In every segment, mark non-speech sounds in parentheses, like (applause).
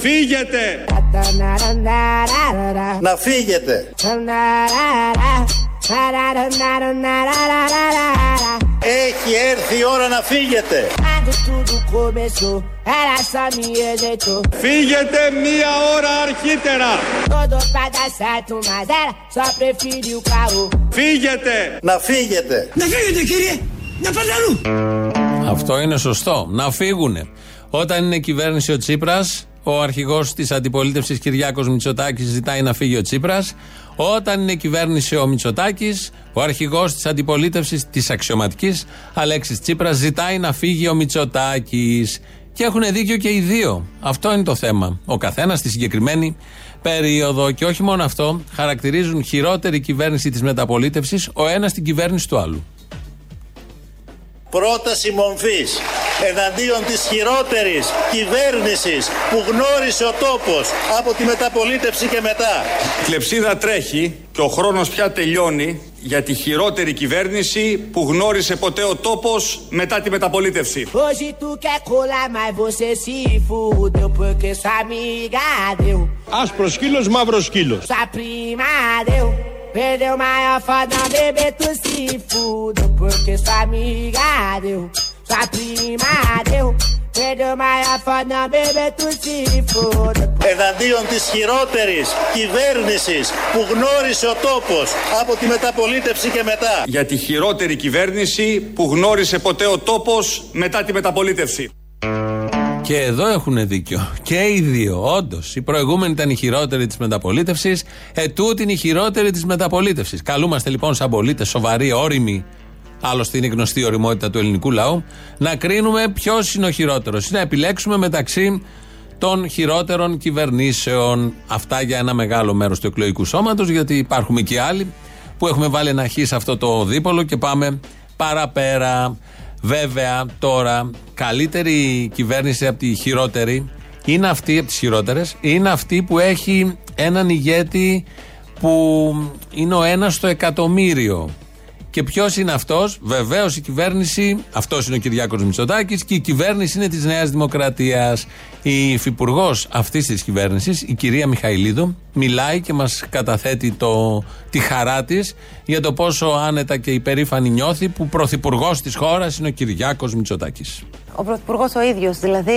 Φύγετε! Να φύγετε! Έχει έρθει η ώρα να φύγετε! Φύγετε μία ώρα αρχίτερα! Φύγετε! Να φύγετε! Να φύγετε κύριε! Να πάτε αλλού! Αυτό είναι σωστό. Να φύγουνε. Όταν είναι κυβέρνηση ο Τσίπρας, ο αρχηγός της αντιπολίτευσης Κυριάκος Μητσοτάκης ζητάει να φύγει ο Τσίπρας. Όταν είναι κυβέρνηση ο Μητσοτάκης, ο αρχηγός της αντιπολίτευσης της αξιωματικής Αλέξης Τσίπρας ζητάει να φύγει ο Μητσοτάκης. Και έχουν δίκιο και οι δύο. Αυτό είναι το θέμα. Ο καθένας στη συγκεκριμένη περίοδο. Και όχι μόνο αυτό, χαρακτηρίζουν χειρότερη κυβέρνηση της μεταπολίτευσης ο ένας την κυβέρνηση του άλλου. Πρόταση μομφής εναντίον της χειρότερης κυβέρνησης που γνώρισε ο τόπος από τη μεταπολίτευση και μετά. Η κλεψίδα τρέχει και ο χρόνος πια τελειώνει για τη χειρότερη κυβέρνηση που γνώρισε ποτέ ο τόπος μετά τη μεταπολίτευση. Άσπρος σκύλος, μαύρος σκύλος. Perdeu maior foda beber tu seafood Porque sua amiga deu Sua prima deu Perdeu maior foda beber tu seafood Εναντίον της χειρότερης κυβέρνησης που γνώρισε ο τόπος από τη μεταπολίτευση και μετά. Για τη χειρότερη κυβέρνηση που γνώρισε ποτέ ο τόπος μετά τη μεταπολίτευση. Και εδώ έχουν δίκιο. Και οι δύο. Όντως. Η προηγούμενη ήταν η χειρότερη της μεταπολίτευσης. Ετούτη είναι η χειρότερη της μεταπολίτευσης. Καλούμαστε λοιπόν σαν πολίτες, σοβαροί, όριμοι. Άλλωστε είναι γνωστή η οριμότητα του ελληνικού λαού. Να κρίνουμε ποιος είναι ο χειρότερος. Να επιλέξουμε μεταξύ των χειρότερων κυβερνήσεων. Αυτά για ένα μεγάλο μέρος του εκλογικού σώματος, γιατί υπάρχουμε και άλλοι που έχουμε βάλει ένα χ σε αυτό το δίπολο και πάμε παραπέρα. Βέβαια, τώρα, καλύτερη κυβέρνηση από τη χειρότερη είναι αυτή, από τις χειρότερες, είναι αυτή που έχει έναν ηγέτη που είναι ο ένας στο εκατομμύριο. Και ποιος είναι αυτός, βεβαίως η κυβέρνηση, αυτός είναι ο Κυριάκος Μητσοτάκης και η κυβέρνηση είναι της Νέας Δημοκρατίας. Η υφυπουργός αυτής της κυβέρνησης, η κυρία Μιχαηλίδου, μιλάει και μας καταθέτει το, τη χαρά της για το πόσο άνετα και υπερήφανη νιώθει που πρωθυπουργός της χώρας είναι ο Κυριάκος Μητσοτάκης. Ο πρωθυπουργός ο ίδιος, δηλαδή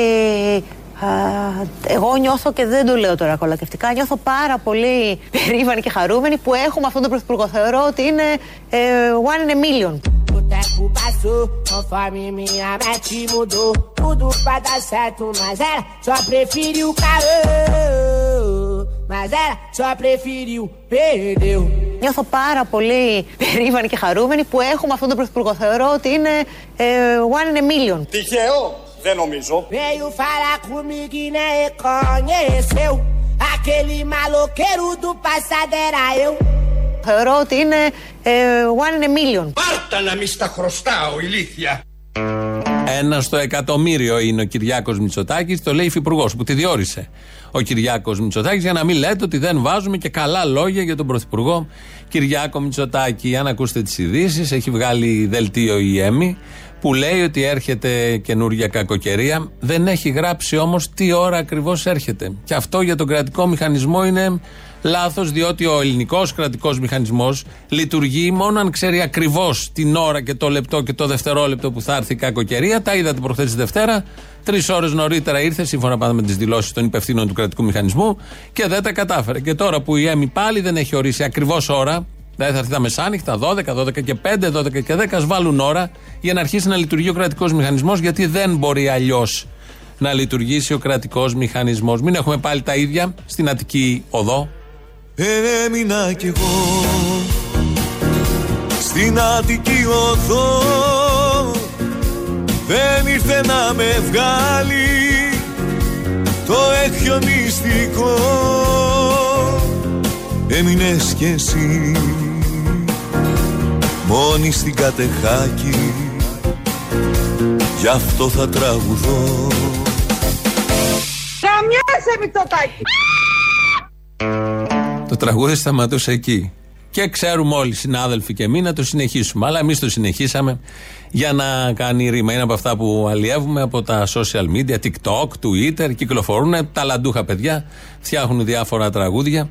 εγώ νιώθω και δεν το λέω τώρα κολακευτικά, νιώθω πάρα πολύ (laughs) περήφανη και χαρούμενη που έχουμε αυτόν τον πρωθυπουργό. Θεωρώ ότι είναι ε, one in a million. Νιώθω πάρα πολύ (laughs) περήφανη και χαρούμενη που έχουμε αυτόν τον πρωθυπουργό. Θεωρώ ότι είναι ε, one in a million. Τυχαίο! Δεν νομίζω. Veio falar comigo e nem reconheceu. Aquele maloqueiro do passado era eu. Θεωρώ ότι είναι ε, one in a million. Πάρτα να μη στα χρωστάω, ηλίθεια. Ένα στο εκατομμύριο είναι ο Κυριάκος Μητσοτάκης, το λέει υφυπουργός που τη διόρισε ο Κυριάκος Μητσοτάκης, για να μην λέτε ότι δεν βάζουμε και καλά λόγια για τον Πρωθυπουργό Κυριάκο Μητσοτάκη. Αν ακούσετε τις ειδήσεις, έχει βγάλει δελτίο η ΕΜΗ που λέει ότι έρχεται καινούργια κακοκαιρία. Δεν έχει γράψει όμως τι ώρα ακριβώς έρχεται. Και αυτό για τον κρατικό μηχανισμό είναι λάθος, διότι ο ελληνικός κρατικός μηχανισμός λειτουργεί μόνο αν ξέρει ακριβώς την ώρα και το λεπτό και το δευτερόλεπτο που θα έρθει η κακοκαιρία. Τα είδατε προχθές τη Δευτέρα. Τρεις ώρες νωρίτερα ήρθε, σύμφωνα πάντα με τις δηλώσεις των υπευθύνων του κρατικού μηχανισμού και δεν τα κατάφερε. Και τώρα που η ΕΜΗ πάλι δεν έχει ορίσει ακριβώς ώρα, Δηλαδή θα έρθει τα μεσάνυχτα, 12, 12 και 5, 12 και 10, ας βάλουν ώρα για να αρχίσει να λειτουργεί ο κρατικός μηχανισμός, γιατί δεν μπορεί αλλιώς να λειτουργήσει ο κρατικός μηχανισμός. Μην έχουμε πάλι τα ίδια στην Αττική Οδό. Έμεινα κι εγώ στην Αττική Οδό δεν ήρθε να με βγάλει το έχιο μυστικό έμεινες κι εσύ μόνη στην κατεχάκη γι' αυτό θα τραγουδώ Καμιάσαι Μητσοτάκη Το τραγούδι σταματούσε εκεί. Και ξέρουμε όλοι, συνάδελφοι και εμείς, να το συνεχίσουμε. Αλλά εμείς το συνεχίσαμε για να κάνει ρήμα. Είναι από αυτά που αλλιεύουμε από τα social media, TikTok, Twitter. Κυκλοφορούν ταλαντούχα παιδιά, φτιάχνουν διάφορα τραγούδια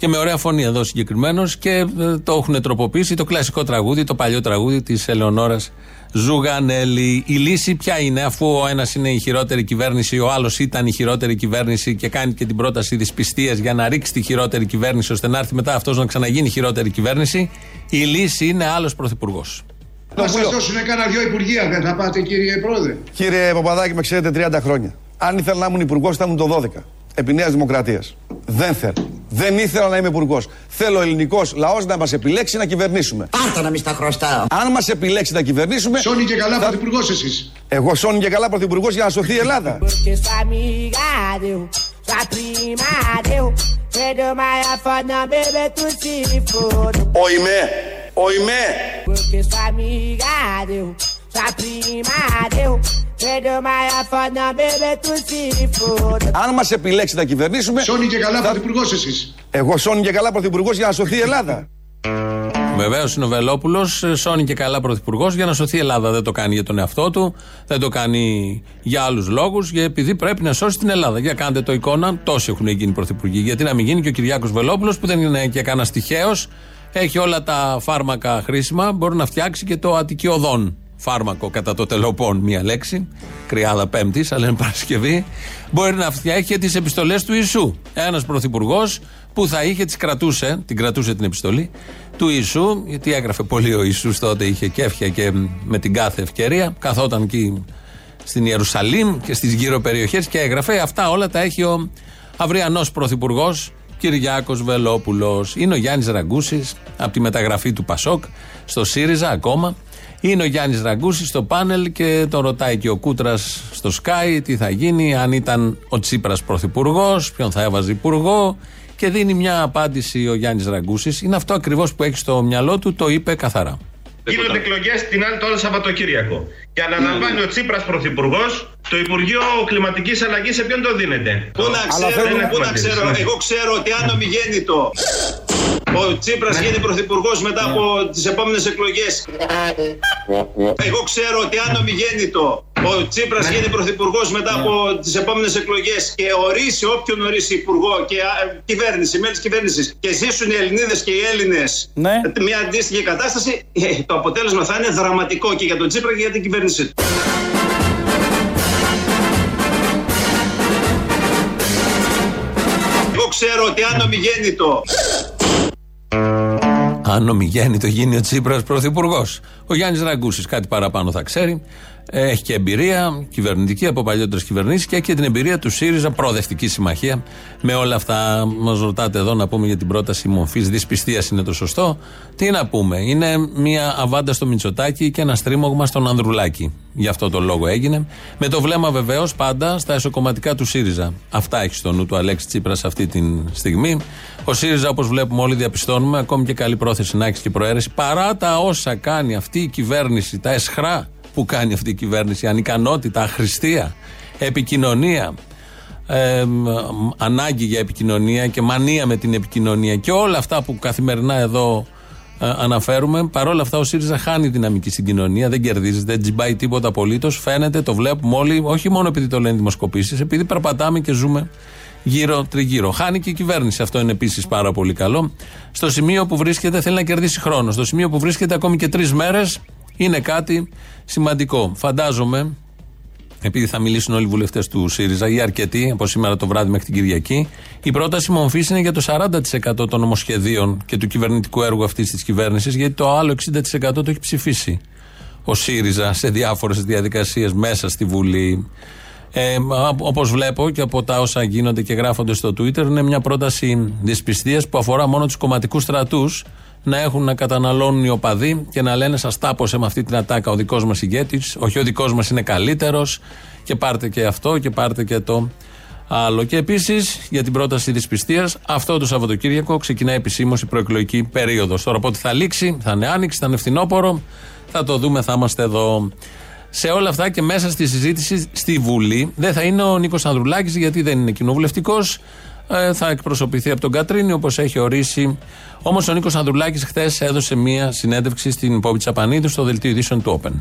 και με ωραία φωνή εδώ συγκεκριμένος και ε, το έχουν τροποποιήσει το κλασικό τραγούδι, το παλιό τραγούδι της Ελεονόρας Ζουγανέλη. Η λύση ποια είναι, αφού ο ένας είναι η χειρότερη κυβέρνηση, ο άλλος ήταν η χειρότερη κυβέρνηση και κάνει και την πρόταση δυσπιστία για να ρίξει τη χειρότερη κυβέρνηση, ώστε να έρθει μετά αυτός να ξαναγίνει χειρότερη κυβέρνηση. Η λύση είναι άλλος πρωθυπουργός. Θα σας δώσουν κανένα δυο υπουργεία, δεν θα πάτε κύριε Πρόεδρε. Κύριε Παπαδάκη, με ξέρετε 30 χρόνια. Αν ήθελα να ήμουν υπουργός, θα ήμουν το 12. Επί Νέας Δημοκρατίας. Δεν θέλω. Δεν ήθελα να είμαι υπουργός. Θέλω ο ελληνικός λαός να μας επιλέξει να κυβερνήσουμε. Πάρτα να μην στα χρωστάω. Αν μας επιλέξει να κυβερνήσουμε. Σώνει και καλά θα... πρωθυπουργός εσείς. Εγώ σώνει και καλά πρωθυπουργός για να σωθεί η Ελλάδα. Οιμέ. Οιμέ. Αν μας επιλέξει να κυβερνήσουμε. Σώνει και καλά θα... πρωθυπουργός εσείς. Εγώ σώνει και καλά πρωθυπουργός για να σωθεί η Ελλάδα. Βεβαίως είναι ο Βελόπουλος, σώνει και καλά πρωθυπουργός για να σωθεί η Ελλάδα. Δεν το κάνει για τον εαυτό του, δεν το κάνει για άλλους λόγους, επειδή πρέπει να σώσει την Ελλάδα. Για κάντε το εικόνα, τόσοι έχουν γίνει πρωθυπουργοί. Γιατί να μην γίνει και ο Κυριάκος Βελόπουλος, που δεν είναι και κανένα τυχαίο, έχει όλα τα φάρμακα χρήσιμα, μπορεί να φτιάξει και το αττικιοδόν φάρμακο κατά το τελοπών, μία λέξη, κρυάδα Πέμπτης, αλλά είναι Παρασκευή, μπορεί να φτιάξει τις επιστολές του Ιησού. Ένας πρωθυπουργός που θα είχε, τις κρατούσε, την κρατούσε την επιστολή του Ιησού, γιατί έγραφε πολύ ο Ιησούς τότε, είχε κέφια και με την κάθε ευκαιρία, καθόταν εκεί στην Ιερουσαλήμ και στις γύρω περιοχές και έγραφε. Αυτά όλα τα έχει ο αυριανός πρωθυπουργός Κυριάκος Βελόπουλος. Είναι ο Γιάννης Ραγκούσης από τη μεταγραφή του Πασόκ στο ΣΥΡΙΖΑ ακόμα. Είναι ο Γιάννης Ραγκούση στο πάνελ και τον ρωτάει και ο Κούτρας στο Sky τι θα γίνει, αν ήταν ο Τσίπρας πρωθυπουργός, ποιον θα έβαζε υπουργό. Και δίνει μια απάντηση ο Γιάννης Ραγκούσης. Είναι αυτό ακριβώς που έχει στο μυαλό του, το είπε καθαρά. Γίνονται εκλογές την άλλη το Σαββατοκύριακο. Και αναλαμβάνει ο Τσίπρας πρωθυπουργός το Υπουργείο Κλιματικής Αλλαγής σε ποιον το δίνεται; Πού να ξέρω, πού να ξέρω. Εγώ ξέρω ότι αν ομιγέννητο ο Τσίπρας γίνει πρωθυπουργός μετά από τις επόμενες εκλογές. Εγώ ξέρω ότι αν ομιγέννητο ο Τσίπρας γίνει πρωθυπουργός μετά από τις επόμενες εκλογές και ορίσει όποιον ορίσει υπουργό και κυβέρνηση, μέλη της κυβέρνησης και ζήσουν οι Ελληνίδες και οι Έλληνες ναι. μια αντίστοιχη κατάσταση, ε, το αποτέλεσμα θα είναι δραματικό και για τον Τσίπρα και για την κυβέρνηση του. Εγώ ξέρω ότι αν ομιγέννητο αν ομιγέννητο γίνει ο Τσίπρας πρωθυπουργός. Ο Γιάννης Ραγκούσης κάτι παραπάνω θα ξέρει. Έχει και εμπειρία κυβερνητική από παλιότερες κυβερνήσεις και έχει και την εμπειρία του ΣΥΡΙΖΑ, προοδευτική συμμαχία. Με όλα αυτά, μας ρωτάτε εδώ να πούμε για την πρόταση μορφής δυσπιστίας είναι το σωστό. Τι να πούμε, είναι μια αβάντα στο Μητσοτάκι και ένα στρίμωγμα στον Ανδρουλάκη. Γι' αυτό το λόγο έγινε. Με το βλέμμα βεβαίως πάντα στα εσωκομματικά του ΣΥΡΙΖΑ. Αυτά έχει στο νου του Αλέξη Τσίπρας αυτή τη στιγμή. Ο ΣΥΡΙΖΑ, όπως βλέπουμε όλοι, διαπιστώνουμε, ακόμη και καλή πρόθεση να έχεις και προαίρεση, παρά τα όσα κάνει αυτή η κυβέρνηση, τα εσχρά που κάνει αυτή η κυβέρνηση, ανικανότητα, αχρηστία, επικοινωνία, ε, ανάγκη για επικοινωνία και μανία με την επικοινωνία και όλα αυτά που καθημερινά εδώ ε, αναφέρουμε. Παρόλα αυτά, ο ΣΥΡΙΖΑ χάνει δυναμική στην κοινωνία, δεν κερδίζει, δεν τζιμπάει τίποτα απολύτως. Φαίνεται, το βλέπουμε όλοι, όχι μόνο επειδή το λένε δημοσκοπήσεις, επειδή περπατάμε και ζούμε γύρω-τριγύρω. Χάνει και η κυβέρνηση. Αυτό είναι επίσης πάρα πολύ καλό. Στο σημείο που βρίσκεται θέλει να κερδίσει χρόνο. Στο σημείο που βρίσκεται ακόμη και τρεις μέρες είναι κάτι σημαντικό. Φαντάζομαι, επειδή θα μιλήσουν όλοι οι βουλευτές του ΣΥΡΙΖΑ ή αρκετοί από σήμερα το βράδυ μέχρι την Κυριακή, η πρόταση μορφή είναι για το 40% των νομοσχεδίων και του κυβερνητικού έργου αυτής της κυβέρνησης, γιατί το άλλο 60% το έχει ψηφίσει ο ΣΥΡΙΖΑ σε διάφορες διαδικασίες μέσα στη Βουλή. Ε, Όπως βλέπω και από τα όσα γίνονται και γράφονται στο Twitter, είναι μια πρόταση δυσπιστίας που αφορά μόνο τους κομματικούς στρατούς να έχουν να καταναλώνουν οι οπαδοί και να λένε σας τάπωσε με αυτή την ατάκα ο δικός μας ηγέτης. Όχι, ο δικός μας είναι καλύτερος και πάρτε και αυτό και πάρτε και το άλλο. Και επίσης για την πρόταση τη πιστεία, αυτό το Σαββατοκύριακο ξεκινάει επισήμως η προεκλογική περίοδος. Τώρα πότε θα λήξει, θα είναι άνοιξη, θα είναι φθινόπωρο, θα το δούμε, θα είμαστε εδώ. Σε όλα αυτά και μέσα στη συζήτηση στη Βουλή δεν θα είναι ο Νίκος Ανδρουλάκης γιατί δεν είναι κοινοβουλευτικός ε, θα εκπροσωπηθεί από τον Κατρίνη όπως έχει ορίσει. Όμως ο Νίκος Ανδρουλάκης χθες έδωσε μία συνέντευξη στην Πόπη Τσαπανίδου στο δελτίο ειδήσεων του Open.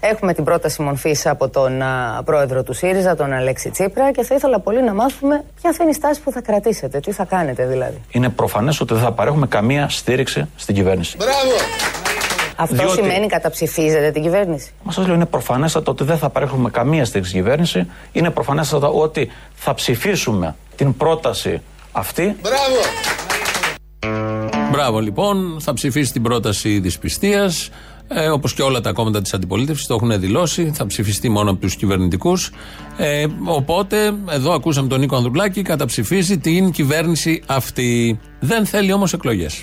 Έχουμε την πρόταση μορφής από τον α, πρόεδρο του ΣΥΡΙΖΑ, τον Αλέξη Τσίπρα, και θα ήθελα πολύ να μάθουμε ποια θα είναι η στάση που θα κρατήσετε, τι θα κάνετε δηλαδή. Είναι προφανές ότι δεν θα παρέχουμε καμία στήριξη στην κυβέρνηση. Μπράβο! Αυτό Διότι- σημαίνει καταψηφίζετε την κυβέρνηση. Μας σας λέω, είναι προφανέστατο ότι δεν θα παρέχουμε καμία στήριξη στην κυβέρνηση. Είναι προφανέστατο ότι θα ψηφίσουμε την πρόταση αυτή. Μπράβο! Μπράβο λοιπόν, θα ψηφίσει την πρόταση δυσπιστία. Ε, Όπως και όλα τα κόμματα της αντιπολίτευσης το έχουν δηλώσει, θα ψηφιστεί μόνο από τους κυβερνητικούς. Ε, οπότε, εδώ ακούσαμε τον Νίκο Ανδρουλάκη, καταψηφίζει την κυβέρνηση αυτή. Δεν θέλει όμως εκλογές.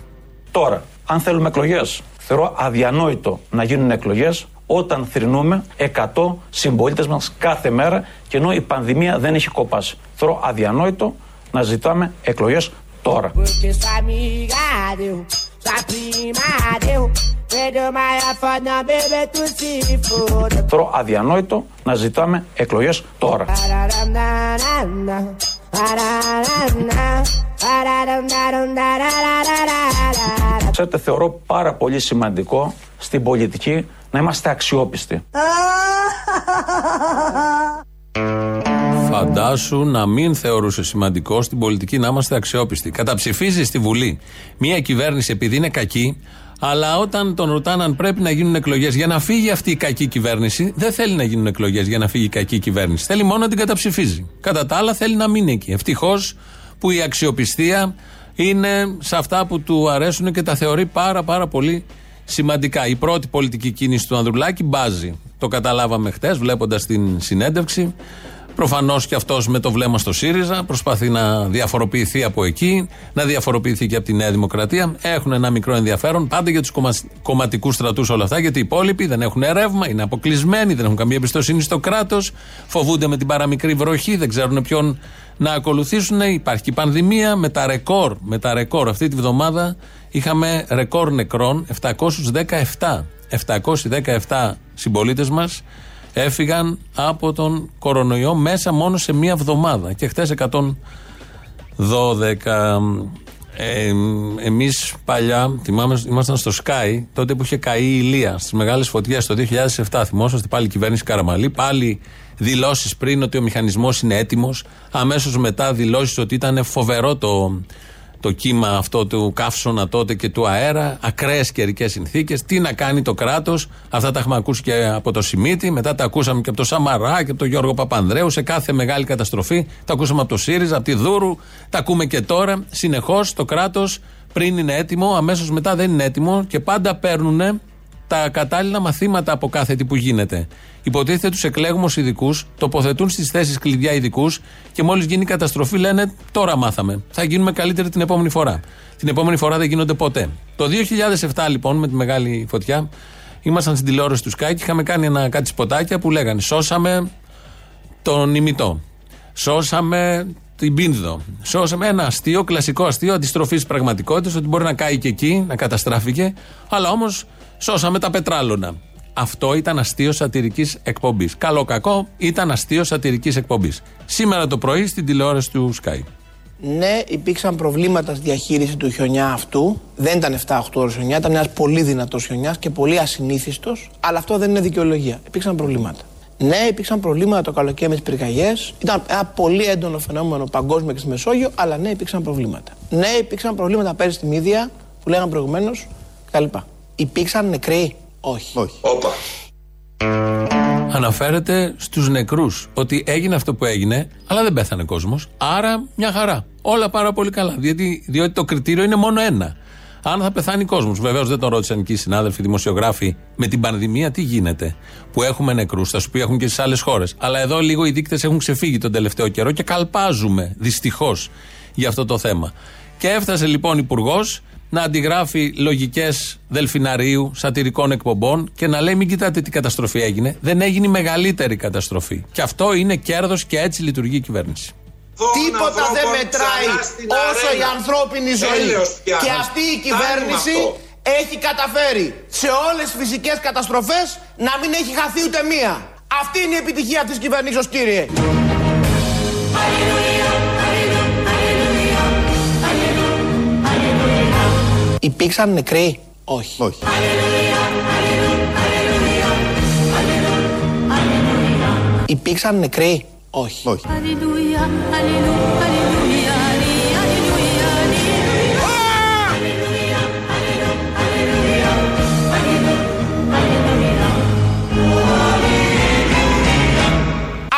Τώρα, αν θέλουμε εκλογές, θεωρώ αδιανόητο να γίνουν εκλογές όταν θρυνούμε 100 συμπολίτες μας κάθε μέρα και ενώ η πανδημία δεν έχει κοπάσει. Θεωρώ αδιανόητο να ζητάμε εκλογές τώρα. Porque sua amiga deu, sua prima deu. Perdeu mais a foda, bebê, tu se foda. Θεωρώ αδιανόητο να ζητάμε εκλογές τώρα. Pararam-na-na-na, pararam-na, pararam-na-rum-da-da-da-da-da-da. Ξέρετε, θεωρώ πάρα πολύ σημαντικό στην πολιτική να είμαστε αξιόπιστοι. Φαντάσου να μην θεωρούσε σημαντικό στην πολιτική να είμαστε αξιόπιστοι. Καταψηφίζει στη Βουλή μια κυβέρνηση επειδή είναι κακή, αλλά όταν τον ρωτάνε αν πρέπει να γίνουν εκλογές για να φύγει αυτή η κακή κυβέρνηση, δεν θέλει να γίνουν εκλογές για να φύγει η κακή κυβέρνηση. Θέλει μόνο να την καταψηφίζει. Κατά τα άλλα, θέλει να μείνει εκεί. Ευτυχώς που η αξιοπιστία είναι σε αυτά που του αρέσουν και τα θεωρεί πάρα πάρα πολύ σημαντικά. Η πρώτη πολιτική κίνηση του Ανδρουλάκη μπάζει. Το καταλάβαμε χτες, βλέποντας την συνέντευξη. Προφανώς και αυτός με το βλέμμα στο ΣΥΡΙΖΑ προσπαθεί να διαφοροποιηθεί από εκεί, να διαφοροποιηθεί και από τη Νέα Δημοκρατία. Έχουν ένα μικρό ενδιαφέρον πάντα για τους κομματικούς στρατούς όλα αυτά, γιατί οι υπόλοιποι δεν έχουν ρεύμα, είναι αποκλεισμένοι, δεν έχουν καμία εμπιστοσύνη στο κράτος, φοβούνται με την παραμικρή βροχή, δεν ξέρουν ποιον να ακολουθήσουν. Υπάρχει και η πανδημία με τα ρεκόρ. Με τα ρεκόρ αυτή τη βδομάδα είχαμε ρεκόρ νεκρών 717. 717 συμπολίτες μας έφυγαν από τον κορονοϊό μέσα μόνο σε μία εβδομάδα. Και χθες 112. Ε, Εμείς παλιά, θυμάμαι, ήμασταν στο Sky, τότε που είχε καεί η Ηλία στις μεγάλες φωτιές το 2007. Θυμόσαστε πάλι η κυβέρνηση Καραμαλή. Πάλι δηλώσεις πριν ότι ο μηχανισμός είναι έτοιμος. Αμέσως μετά δηλώσεις ότι ήταν φοβερό το, το κύμα αυτό του καύσωνα τότε και του αέρα, ακραίες καιρικές συνθήκες. Τι να κάνει το κράτος, αυτά τα έχουμε ακούσει και από το Σιμίτι, μετά τα ακούσαμε και από το Σαμαρά και από τον Γιώργο Παπανδρέου σε κάθε μεγάλη καταστροφή. Τα ακούσαμε από το ΣΥΡΙΖΑ, από τη Δούρου, τα ακούμε και τώρα. Συνεχώς το κράτος πριν είναι έτοιμο, αμέσως μετά δεν είναι έτοιμο και πάντα παίρνουν τα κατάλληλα μαθήματα από κάθε τι που γίνεται. Υποτίθεται τους εκλέγουμε ω ειδικούς, τοποθετούν στις θέσεις κλειδιά ειδικούς και μόλις γίνει η καταστροφή λένε τώρα μάθαμε. Θα γίνουμε καλύτεροι την επόμενη φορά. Την επόμενη φορά δεν γίνονται ποτέ. Το 2007 λοιπόν με τη μεγάλη φωτιά ήμασταν στην τηλεόραση του Sky και είχαμε κάνει ένα, κάτι σποτάκια που λέγανε Σώσαμε τον ημιτό. Σώσαμε την Πίνδο. Σώσαμε ένα αστείο, κλασικό αστείο αντιστροφής πραγματικότητας, ότι μπορεί να κάει και εκεί, να καταστράφηκε, αλλά όμως σώσαμε τα πετράλωνα. Αυτό ήταν αστείο σατυρικής εκπομπής. Καλό κακό ήταν αστείο σατυρικής εκπομπής. Σήμερα το πρωί στην τηλεόραση του Sky. Ναι, υπήρξαν προβλήματα στη διαχείριση του χιονιά αυτού. Δεν ήταν 7-8 ώρες χιονιά, ήταν ένας πολύ δυνατός χιονιάς και πολύ ασυνήθιστος, αλλά αυτό δεν είναι δικαιολογία. Υπήρξαν προβλήματα. Ναι, υπήρξαν προβλήματα το καλοκαίρι με τις πυρκαγιές. Ήταν ένα πολύ έντονο φαινόμενο παγκόσμιο και στη Μεσόγειο, αλλά ναι, υπήρξαν προβλήματα. Ναι, υπήρξαν προβλήματα πέρυσι στη Μύδια, που λέγαμε προηγουμένως, κτλ. Υπήρξαν νεκροί; Όχι. Όχι. Όπα. Αναφέρεται στους νεκρούς ότι έγινε αυτό που έγινε, αλλά δεν πέθανε κόσμος. Άρα μια χαρά. Όλα πάρα πολύ καλά. Διότι, διότι το κριτήριο είναι μόνο ένα. Αν θα πεθάνει κόσμος. Βεβαίως δεν τον ρώτησαν και οι συνάδελφοι δημοσιογράφοι με την πανδημία τι γίνεται. Που έχουμε νεκρούς. Θα σου πει έχουν και στις άλλες χώρες. Αλλά εδώ λίγο οι δείκτες έχουν ξεφύγει τον τελευταίο καιρό και καλπάζουμε δυστυχώς για αυτό το θέμα. Και έφτασε λοιπόν υπουργός να αντιγράφει λογικές δελφιναρίου, σατυρικών εκπομπών και να λέει: Μην κοιτάτε τι καταστροφή έγινε. Δεν έγινε η μεγαλύτερη καταστροφή. Και αυτό είναι κέρδος και έτσι λειτουργεί η κυβέρνηση. Τίποτα δεν ανθρώπων μετράει ξανά στην όσο η αρένα. ανθρώπινη ζωή. Τέλειος πια. Και Ας αυτή η κάνουμε κυβέρνηση αυτό. έχει καταφέρει σε όλες τις φυσικές καταστροφές να μην έχει χαθεί ούτε μία. Αυτή είναι η επιτυχία της κυβερνήσεως κύριε. Υπήρξαν νεκροί. Όχι. Όχι. Υπήρξαν νεκροί. Όχι. Όχι.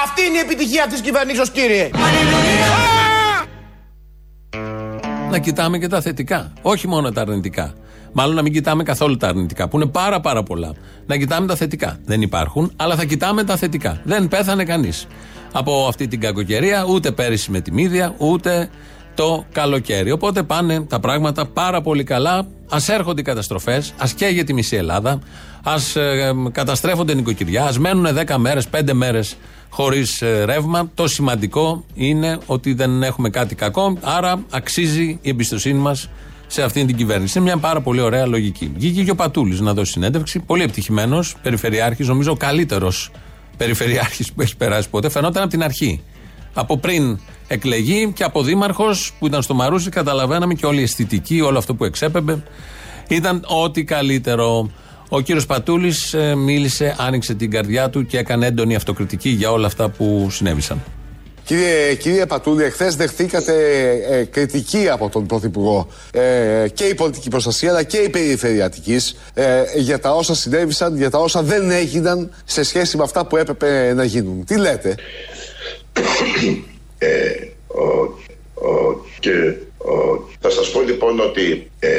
Αυτή είναι η επιτυχία της κυβερνήσεως κύριε. Να κοιτάμε και τα θετικά. Όχι μόνο τα αρνητικά. Μάλλον να μην κοιτάμε καθόλου τα αρνητικά, που είναι πάρα πάρα πολλά. Να κοιτάμε τα θετικά. Δεν υπάρχουν, αλλά θα κοιτάμε τα θετικά. Δεν πέθανε κανείς από αυτή την κακοκαιρία, ούτε πέρυσι με τη μύδια, ούτε το καλοκαίρι. Οπότε πάνε τα πράγματα πάρα πολύ καλά. Α έρχονται οι καταστροφές, ας καίγεται η μισή Ελλάδα, ας καταστρέφονται νοικοκυριά, ας μένουν 10 μέρες, 5 μέρες χωρίς ρεύμα. Το σημαντικό είναι ότι δεν έχουμε κάτι κακό, άρα αξίζει η εμπιστοσύνη μας σε αυτήν την κυβέρνηση. Είναι μια πάρα πολύ ωραία λογική. Βγήκε και ο Πατούλης να δώσει συνέντευξη. Πολύ επιτυχημένος, περιφερειάρχης, νομίζω ο καλύτερος περιφερειάρχης που έχει περάσει ποτέ. Φαινόταν από την αρχή. Από πριν εκλεγεί και από δήμαρχος που ήταν στο Μαρούσι, καταλαβαίναμε και όλη η αισθητική, όλο αυτό που εξέπεμπε. Ήταν ό,τι καλύτερο. Ο κύριος Πατούλης μίλησε, άνοιξε την καρδιά του και έκανε έντονη αυτοκριτική για όλα αυτά που συνέβησαν. Κύριε, κύριε Πατούλη, εχθές δεχτήκατε ε, κριτική από τον Πρωθυπουργό ε, και η πολιτική προστασία αλλά και η περιφερειατική ε, για τα όσα συνέβησαν, για τα όσα δεν έγιναν σε σχέση με αυτά που έπρεπε να γίνουν. Τι λέτε; (coughs) Ε, ο, ο, και, ο, θα σας πω λοιπόν ότι ε,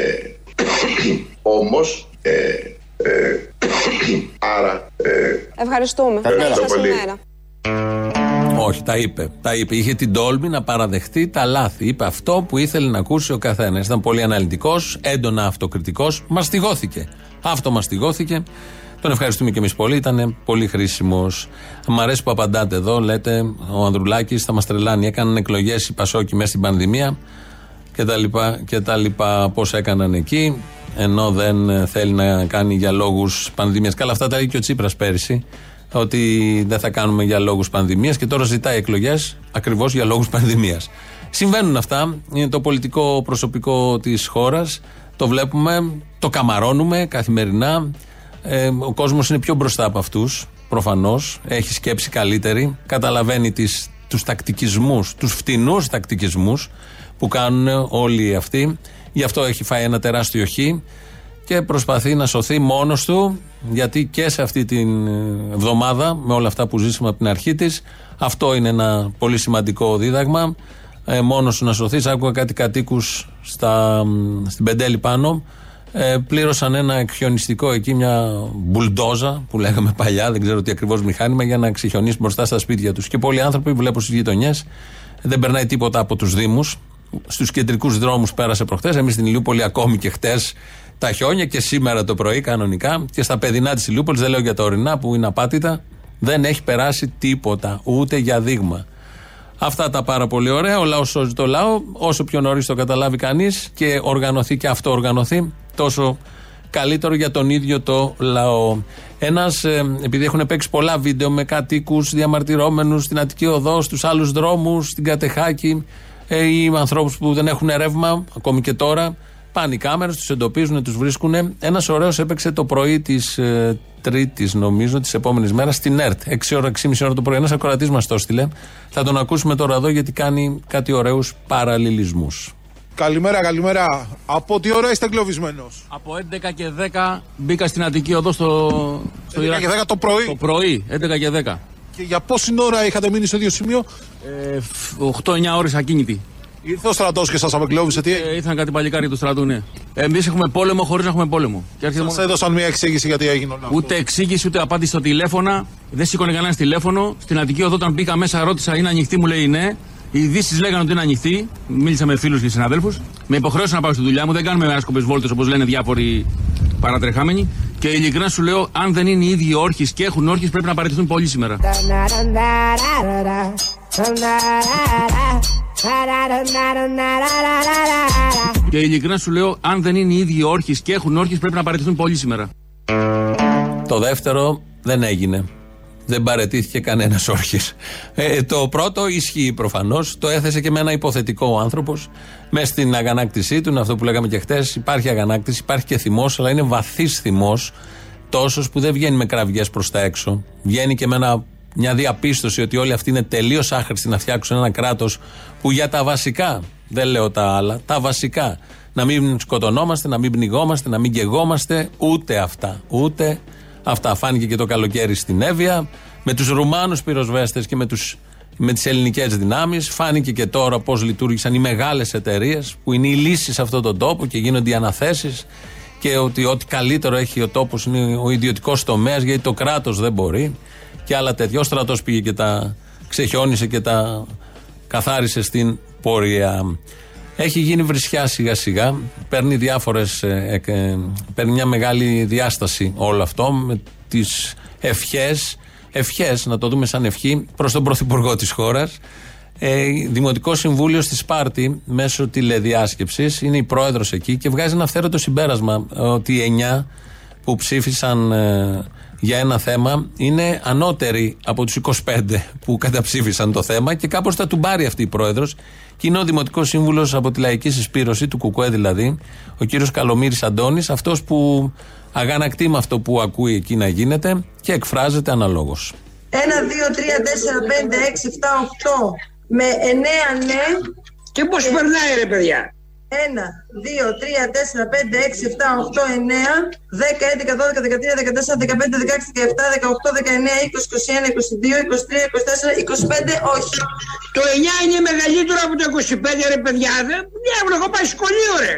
(coughs) όμως ε, ε, άρα ε, Ευχαριστούμε. Ευχαριστώ πολύ. Όχι, τα είπε. Τα είπε. Είχε την τόλμη να παραδεχτεί τα λάθη. Είπε αυτό που ήθελε να ακούσει ο καθένας. Ήταν πολύ αναλυτικός, έντονα αυτοκριτικός. Μαστιγώθηκε. Αυτό μαστιγώθηκε. Τον ευχαριστούμε και εμείς πολύ. Ήταν πολύ χρήσιμος. Μ' αρέσει που απαντάτε εδώ. Λέτε, ο Ανδρουλάκης θα μας τρελάνει. Έκαναν εκλογές οι Πασόκοι μέσα στην πανδημία και τα λοιπά, και τα λοιπά πώς έκαναν εκεί ενώ δεν θέλει να κάνει για λόγους πανδημίας. Καλά αυτά τα είπε και ο Τσίπρας πέρυσι ότι δεν θα κάνουμε για λόγους πανδημίας και τώρα ζητάει εκλογές ακριβώς για λόγους πανδημίας. Συμβαίνουν αυτά. Είναι το πολιτικό προσωπικό της χώρας. Το βλέπουμε, το καμαρώνουμε καθημερινά. Ε, ο κόσμος είναι πιο μπροστά από αυτούς προφανώς, έχει σκέψη καλύτερη. Καταλαβαίνει τις, τους τακτικισμούς τους φτηνούς τακτικισμούς που κάνουν όλοι αυτοί. Γι' αυτό έχει φάει ένα τεράστιο χ και προσπαθεί να σωθεί μόνος του, γιατί και σε αυτή την εβδομάδα, με όλα αυτά που ζήσαμε από την αρχή της, αυτό είναι ένα πολύ σημαντικό δίδαγμα. Ε, μόνος σου να σωθεί. Άκουγα κάτι κατοίκους στην Πεντέλη πάνω. Ε, πλήρωσαν ένα εκχιονιστικό εκεί, μια μπουλντόζα που λέγαμε παλιά, δεν ξέρω τι ακριβώς μηχάνημα, για να ξεχιονίσει μπροστά στα σπίτια τους. Και πολλοί άνθρωποι, βλέπω στις γειτονιές, δεν περνάει τίποτα από τους Δήμους στους κεντρικούς δρόμους πέρασε προχθές. Εμείς στην Ηλιούπολη ακόμη και χτες τα χιόνια και σήμερα το πρωί κανονικά. Και στα παιδινά της Ηλιούπολης, δεν λέω για τα ορεινά που είναι απάτητα, δεν έχει περάσει τίποτα, ούτε για δείγμα. Αυτά τα πάρα πολύ ωραία. Ο λαός σώζει το λαό. Όσο πιο νωρίς το καταλάβει κανείς και οργανωθεί και αυτό οργανωθεί, τόσο καλύτερο για τον ίδιο το λαό. Ένας, επειδή έχουν παίξει πολλά βίντεο με κατοίκους διαμαρτυρόμενους στην Αττική Οδό, στους άλλους δρόμους, στην Κατεχάκη, ε, ή ανθρώπους που δεν έχουν ρεύμα, ακόμη και τώρα. Πάνε οι κάμερες, τους εντοπίζουν, τους βρίσκουν. Ένας ωραίος έπαιξε το πρωί της ε, Τρίτης, νομίζω, της επόμενης μέρας στην ΕΡΤ. 6 ώρα, 6,5 ώρα το πρωί. Ένας ακροατής μας το έστειλε. Θα τον ακούσουμε τώρα εδώ γιατί κάνει κάτι ωραίους παραλληλισμούς. Καλημέρα, καλημέρα. Από τι ώρα είστε εγκλωβισμένος, Από 11 και 10 μπήκα στην Αττική Οδό στο. στο 11 και 10 το πρωί. Το πρωί, 11 και 10. Και για πόση ώρα είχατε μείνει στο ίδιο σημείο, Ε, 8-9 ώρες ακίνητη. Ήρθε ο στρατός και σας απεγκλώβησε, τι Ε, ήρθαν κάτι παλικάρι του στρατού, ναι. Εμείς έχουμε πόλεμο χωρίς να έχουμε πόλεμο. Και έρχεται Σας έδωσαν μια εξήγηση γιατί έγινε όλο αυτό. Ούτε εξήγηση ούτε απάντηση στο τηλέφωνα. Δεν σήκωνε κανένα τηλέφωνο. Στην Αττική Οδό, όταν μπήκα μέσα, ρώτησα είναι ανοιχτή, μου λέει ναι. Οι ειδήσεις λέγανε ότι είναι ανοιχτή. Μίλησα με φίλους και συναδέλφους. Με υποχρέωσαν να πάω στη δουλειά μου. Δεν κάνουμε άσκοπες βόλτες όπως λένε διάφοροι παρατρεχάμενοι. Και ειλικρινά σου λέω, αν δεν είναι οι ίδιοι όρχες και έχουν όρχες, πρέπει να παραιτηθούν πολύ σήμερα. Και ειλικρινά σου λέω, αν δεν είναι οι ίδιοι όρχες και έχουν όρχες, πρέπει να παραιτηθούν πολύ σήμερα. Το δεύτερο δεν έγινε. Δεν παρετήθηκε κανένας όρχης. Ε, το πρώτο ισχύει προφανώς. Το έθεσε και με ένα υποθετικό ο άνθρωπος. Μες στην αγανάκτησή του, είναι αυτό που λέγαμε και χθε. Υπάρχει αγανάκτηση, υπάρχει και θυμός, αλλά είναι βαθύς θυμός. Τόσος που δεν βγαίνει με κραυγές προς τα έξω. Βγαίνει και με ένα, μια διαπίστωση ότι όλοι αυτοί είναι τελείως άχρηστοι να φτιάξουν ένα κράτος που για τα βασικά, δεν λέω τα άλλα, τα βασικά. Να μην σκοτωνόμαστε, να μην πνιγόμαστε, να μην καιγόμαστε, ούτε αυτά. Ούτε αυτά. Φάνηκε και το καλοκαίρι στην Εύβοια, με τους Ρουμάνους πυροσβέστες και με, τους, με τις ελληνικές δυνάμεις. Φάνηκε και τώρα πώς λειτουργήσαν οι μεγάλες εταιρείες που είναι η λύση σε αυτόν τον τόπο και γίνονται οι αναθέσεις και ότι ό,τι καλύτερο έχει ο τόπος είναι ο ιδιωτικός τομέας γιατί το κράτος δεν μπορεί και άλλα τέτοια. Ο στρατός πήγε και τα ξεχιόνισε και τα καθάρισε στην πορεία. Έχει γίνει βρισιά σιγά σιγά. Παίρνει διάφορες. παίρνει μια μεγάλη διάσταση όλο αυτό με τις ευχές. Ευχές, να το δούμε σαν ευχή, προς τον Πρωθυπουργό της χώρας. Ε, Δημοτικό Συμβούλιο στη Σπάρτη, μέσω τηλεδιάσκεψης, είναι η πρόεδρος εκεί και βγάζει ένα αυθαίρετο συμπέρασμα ότι οι εννιά που ψήφισαν ε, για ένα θέμα είναι ανώτεροι από τους 25 που καταψήφισαν το θέμα και κάπως θα του πάρει αυτή η πρόεδρος. Και είναι ο Δημοτικό Σύμβουλος από τη Λαϊκή Συσπήρωση, του Κουκουέ δηλαδή, ο κύριος Καλομήρη Αντώνης, αυτός που αγανακτεί με αυτό που ακούει εκεί να γίνεται και εκφράζεται αναλόγως. 1, 2, 3, 4, 5, 6, 7, 8 με 9 ναι. Και πώς περνάει ρε παιδιά; 1, 2, 3, 4, 5, 6, 7, 8, 9, 10, 11, 12, 13, 14, 15, 16, 17, 18, 19, 20, 21, 22, 23, 24, 25, όχι. Το 9 είναι μεγαλύτερο από το 25 ρε παιδιά. Δεν έχω πάει σχολείο ρε.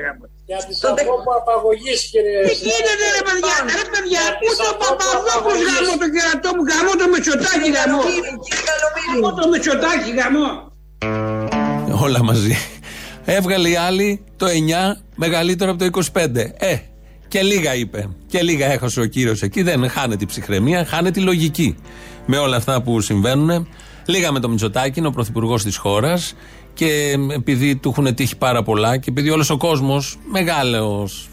Για τη απόγω απαγωγής κύριε Τι γίνεται ρε παιδιά, ρε παιδιά, πού το Παπαδόπουλος γαμώ το κερατό μου, γαμώ το Μητσοτάκι γαμώ. Γαμώ το Μητσοτάκι γαμώ. Όλα μαζί. Έβγαλε η άλλη το 9 μεγαλύτερο από το 25. Ε, και λίγα είπε. Και λίγα έχασε ο κύριος εκεί. Δεν χάνεται η ψυχραιμία, χάνεται η λογική. Με όλα αυτά που συμβαίνουν. Λίγα με το Μητσοτάκι, είναι ο πρωθυπουργός της χώρας. Και επειδή του έχουν τύχει πάρα πολλά και επειδή όλος ο κόσμος, μεγάλος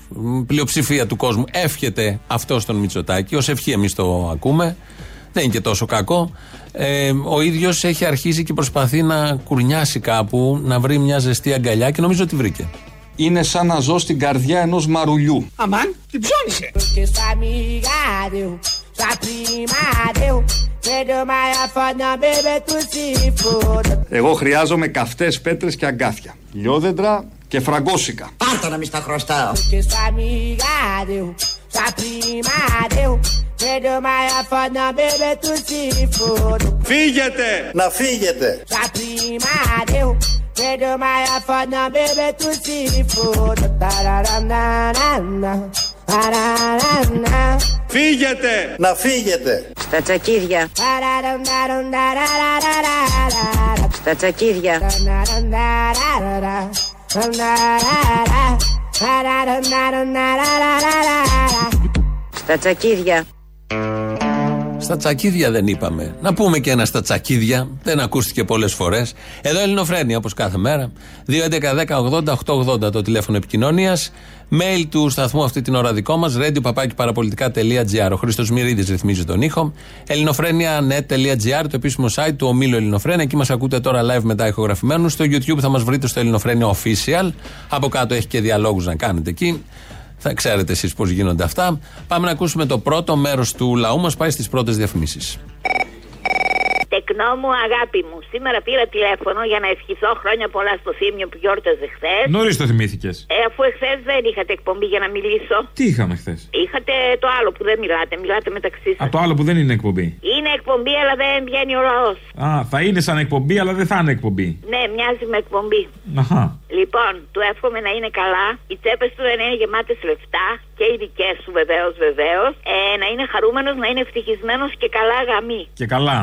πλειοψηφία του κόσμου, εύχεται αυτό στον Μητσοτάκι, ως ευχή εμείς το ακούμε. Δεν είναι και τόσο κακό. Ε, ο ίδιος έχει αρχίσει και προσπαθεί να κουρνιάσει κάπου, να βρει μια ζεστή αγκαλιά και νομίζω ότι βρήκε. Είναι σαν να ζω στην καρδιά ενός μαρουλιού. Αμάν, την ψώνισε. Εγώ χρειάζομαι καυτές πέτρες και αγκάθια. Λιόδεντρα και φραγκόσικα. Πάρτα να μη στα χρωστάω. Φύγετε! Να φύγετε! Φύγετε! Να φύγετε! Στα τσακίδια. Στα τσακίδια. Στα τσακίδια. Στα τσακίδια δεν είπαμε. Να πούμε και ένα στα τσακίδια. Δεν ακούστηκε πολλές φορές. Εδώ Ελληνοφρένια όπως κάθε μέρα. 2.11.10.80.880 το τηλέφωνο επικοινωνίας. Mail του σταθμού αυτή την ώρα δικό μας. radio papakiparapolitica.gr. Ο Χρήστος Μυρίδης ρυθμίζει τον ήχο. ελληνοφρένια.net.gr το επίσημο site του ομίλου Ελληνοφρένια. Εκεί μας ακούτε τώρα live μετά ηχογραφημένους. Στο YouTube θα μας βρείτε στο Ελληνοφρένια Official. Από κάτω έχει και διαλόγους να κάνετε εκεί. Θα ξέρετε εσείς πώς γίνονται αυτά. Πάμε να ακούσουμε το πρώτο μέρος του λαού μας. Πάει στις πρώτες διαφημίσεις. Τεκνό μου, αγάπη μου. Σήμερα πήρα τηλέφωνο για να ευχηθώ χρόνια πολλά στο θύμιο που γιόρταζε χθες. Νωρίς το θυμήθηκες. Ε, αφού εχθές δεν είχατε εκπομπή για να μιλήσω. Τι είχαμε χθες; Είχατε το άλλο που δεν μιλάτε. Μιλάτε μεταξύ σας. Α, το άλλο που δεν είναι εκπομπή. Είναι εκπομπή, αλλά δεν βγαίνει ο λαό. Α, θα είναι σαν εκπομπή, αλλά δεν θα είναι εκπομπή. Ναι, μοιάζει με εκπομπή. Αχα. Λοιπόν, του εύχομαι να είναι καλά. Οι τσέπες του να είναι γεμάτες λεφτά και οι δικές σου βεβαίως, βεβαίως. Ε, να είναι χαρούμενος, να είναι ευτυχισμένος και καλά γαμή. Και καλά.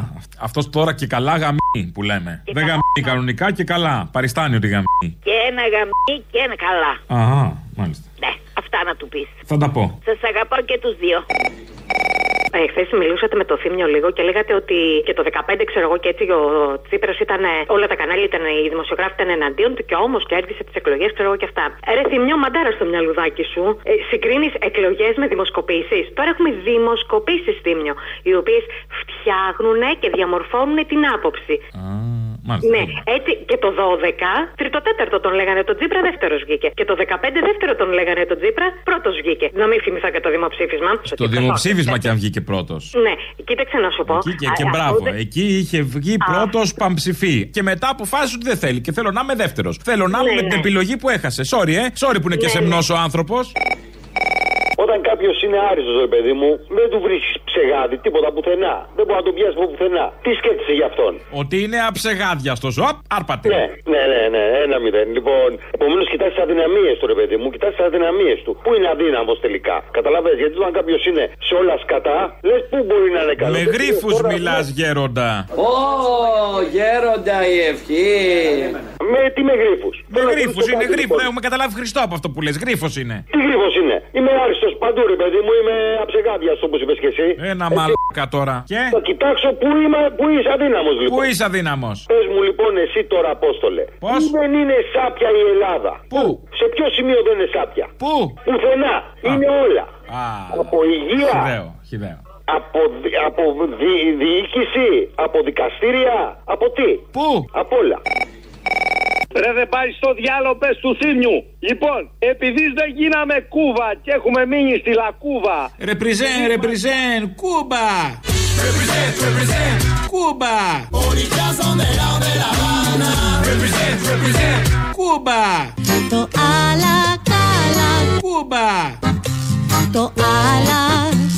Αυτός τώρα και καλά γαμί που λέμε. Και δεν καλά. γαμί κανονικά και καλά. Παριστάνει ότι γαμί. Και ένα γαμί και ένα καλά. Αχα, μάλιστα. Ναι, αυτά να του πεις. Θα τα πω. Σας αγαπώ και τους δύο. Ε, Χθες μιλούσατε με το Θήμιο λίγο και λέγατε ότι και το 15 ξέρω εγώ και έτσι ο Τσίπρας ήταν. ε, Όλα τα κανάλια ήταν, οι δημοσιογράφοι ήταν εναντίον του και όμως κέρδισε τις εκλογές, ξέρω εγώ και αυτά. Ε, Ρε Θήμιο, μαντάρα στο μυαλουδάκι σου. Ε, Συγκρίνεις εκλογές με δημοσκοπήσεις. Τώρα έχουμε δημοσκοπήσεις, Θήμιο, οι οποίες φτιάχνουν και διαμορφώνουν την άποψη. Μάλιστα. Ναι, έτσι και το 12, τρίτο τέταρτο τον λέγανε τον Τζίπρα, δεύτερος βγήκε. Και το 15 δεύτερο τον λέγανε τον Τζίπρα, πρώτος βγήκε. Να μην θυμηθώ και το δημοψήφισμα. Το δημοψήφισμα κι αν βγήκε πρώτος. Ναι, κοίταξε να σου πω. Εκεί και, Α, και α, μπράβο. ούτε- Εκεί είχε βγει πρώτος παμψηφί. Και μετά αποφάσισε ότι δεν θέλει. Και θέλω να είμαι δεύτερος. Θέλω να είμαι Ναι, με την ναι. επιλογή που έχασε. Sorry, ε. Sorry που είναι και Ναι, σεμνό ο άνθρωπος. Όταν κάποιος είναι άριστος, ρε παιδί μου, δεν του βρίσκεις ψεγάδι, τίποτα πουθενά. Δεν μπορεί να τον πιάσει από πουθενά. Τι σκέφτεσαι για αυτόν; Ότι είναι αψεγάδιαστο. Οπ, άρπατε. Ναι, ναι, ναι, ναι, ένα μηδέν. Λοιπόν, επομένως κοιτάς τις αδυναμίες του, ρε παιδί μου, κοιτάς τις αδυναμίες του. Πού είναι αδύναμος τελικά; Καταλαβαίνετε, γιατί όταν κάποιος είναι σε όλα σκατά, λες πού μπορεί να είναι καλό. Με γρήφου μιλάς, γέροντα. Ω, γέροντα η ευχή. Με τι με γρήφου. Με γρήφου είναι γρήφο. Έχουμε καταλάβει Χριστό από αυτό που λες. Γρήφο είναι. Τι γρήφο είναι; Είμαι άριστος παντού, ρε παιδί μου, είμαι αψεγάδιαστο όπως είπες και εσύ. Ένα Έτσι. μαλάκα τώρα. Και; Θα κοιτάξω πού, είμαι, πού είσαι αδύναμος λοιπόν. Πού είσαι αδύναμος; Πες μου λοιπόν εσύ τώρα, Απόστολε. Πώς; Πού δεν είναι σάπια η Ελλάδα; Πού; Σε ποιο σημείο δεν είναι σάπια; Πού; Πουθενά. Είναι όλα. Α, Από υγεία. χιδαίο, χιδαίο. Από, δι- από δι- διοίκηση. Από δικαστήρια. Από τι; Πού; Από όλα. Ρε δεν πάει στο διάλογο πες του θύμιου. Λοιπόν, επειδή δεν γίναμε κούβα και έχουμε μείνει στη λακούβα. Represent, represent, Κούμπα! Represent, represent, Κούμπα! Represent, represent, Κούμπα! Το άλλα καλά, Κούμπα! το άλλα καλά.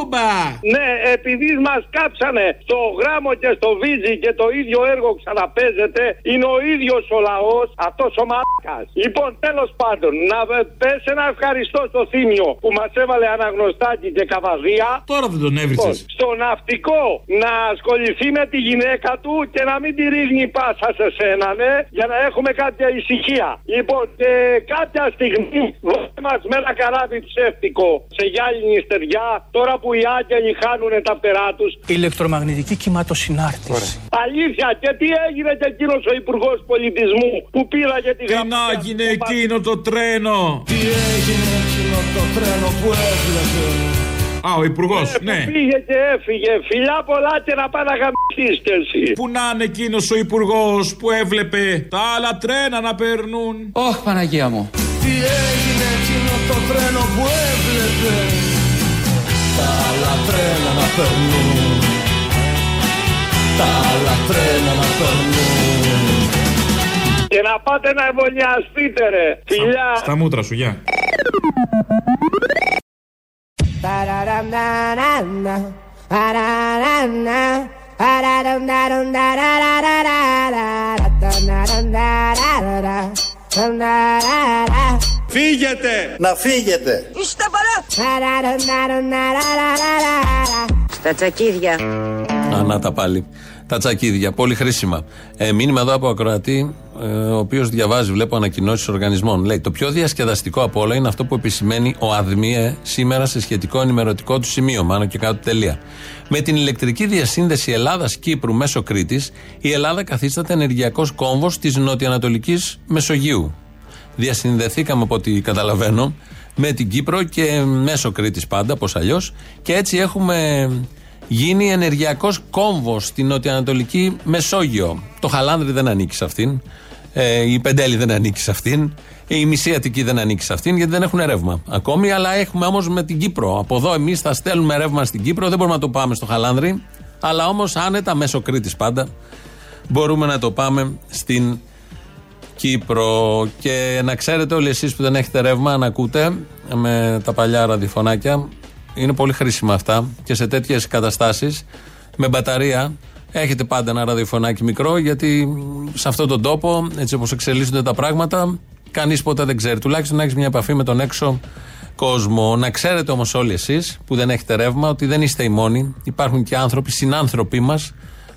Κούμπα! Ναι, επειδή μας κάψανε στο γράμμο και στο βίζι και το ίδιο έργο ξαναπέζεται, είναι ο ίδιος ο λαός, αυτός ο μαλάκας. Λοιπόν, τέλος πάντων, να πες ένα ευχαριστώ στο θύμιο που μας έβαλε αναγνωστάκι και καβαδία. Τώρα δεν τον έβρισες. Στο ναυτικό να ασχοληθεί με τη γυναίκα του και να μην τη ρίχνει πάσα σε σένα, ναι, για να έχουμε κάποια ησυχία. Λοιπόν, και κάποια στιγμή βάλε μας με ένα καράβι ψεύτικο σε γυάλινη στεριά, τώρα που οι άγγελοι χάνουν τα περά τους. Ηλεκτρομαγνητική κυματοσυνάρτηση. Αλήθεια, και τι έγινε και εκείνος ο Υπουργός Πολιτισμού που πήραγε τη Τι γραμμή. να γίνει εκείνο το τρένο! Τι έγινε εκείνο το τρένο που έβλεπε; Α, ο υπουργός, ναι. Πήγε και έφυγε. Φιλιά πολλά και να πάει να γαμπηθείς κι εσύ. Πού να είναι εκείνος ο υπουργός που έβλεπε τα άλλα τρένα να περνούν; Ωχ, Παναγία μου. Τι έγινε εκείνο το περνούν. Τα άλλα τρένα να περνούν. Και να πάτε να εμβολιαστείτε ρε. Φιλιά. Στα μούτρα σου, γεια. Ba-da-dum-da-da-da. Ba-da-da-da. Ba-da-dum-da-dum-da-da-da-da-da-da. Dum-da-da-da. Φύγετε! Να φύγετε! Είστε πολλά! Ba-da-dum-da-dum-da-da-da-da-da. Στα τσακίδια. Ανά τα πάλι. Τα τσακίδια. Πολύ χρήσιμα. Ε, μήνυμα εδώ από ακροατή, ε, ο οποίος διαβάζει, βλέπω ανακοινώσεις οργανισμών. Λέει: Το πιο διασκεδαστικό από όλα είναι αυτό που επισημαίνει ο ΑΔΜΙΕ σήμερα σε σχετικό ενημερωτικό του σημείο. Μάνο και κάτω τελεία. Με την ηλεκτρική διασύνδεση Ελλάδα-Κύπρου μέσω Κρήτης, η Ελλάδα καθίσταται ενεργειακός κόμβος της νοτιοανατολικής Μεσογείου. Διασυνδεθήκαμε από ό,τι καταλαβαίνω με την Κύπρο και μέσω Κρήτης πάντα, πώς αλλιώς. Και έτσι έχουμε γίνει ενεργειακός κόμβος στην νοτιοανατολική Μεσόγειο. Το Χαλάνδρι δεν ανήκει σε αυτήν, ε, η Πεντέλη δεν ανήκει σε αυτήν, η Μισή Αττική δεν ανήκει σε αυτήν γιατί δεν έχουν ρεύμα ακόμη, αλλά έχουμε όμως με την Κύπρο. Από εδώ εμείς θα στέλνουμε ρεύμα στην Κύπρο, δεν μπορούμε να το πάμε στο Χαλάνδρι, αλλά όμως άνετα μέσω Κρήτης πάντα μπορούμε να το πάμε στην Κύπρο. Και να ξέρετε όλοι εσείς που δεν έχετε ρεύμα, να ακούτε με τα παλιά ραδιοφωνάκια. Είναι πολύ χρήσιμα αυτά και σε τέτοιες καταστάσεις με μπαταρία έχετε πάντα ένα ραδιοφωνάκι μικρό γιατί σε αυτόν τον τόπο, έτσι όπως εξελίσσονται τα πράγματα, κανείς ποτέ δεν ξέρει. Τουλάχιστον να έχεις μια επαφή με τον έξω κόσμο. Να ξέρετε όμως όλοι εσείς που δεν έχετε ρεύμα ότι δεν είστε οι μόνοι. Υπάρχουν και άνθρωποι, συνάνθρωποι μας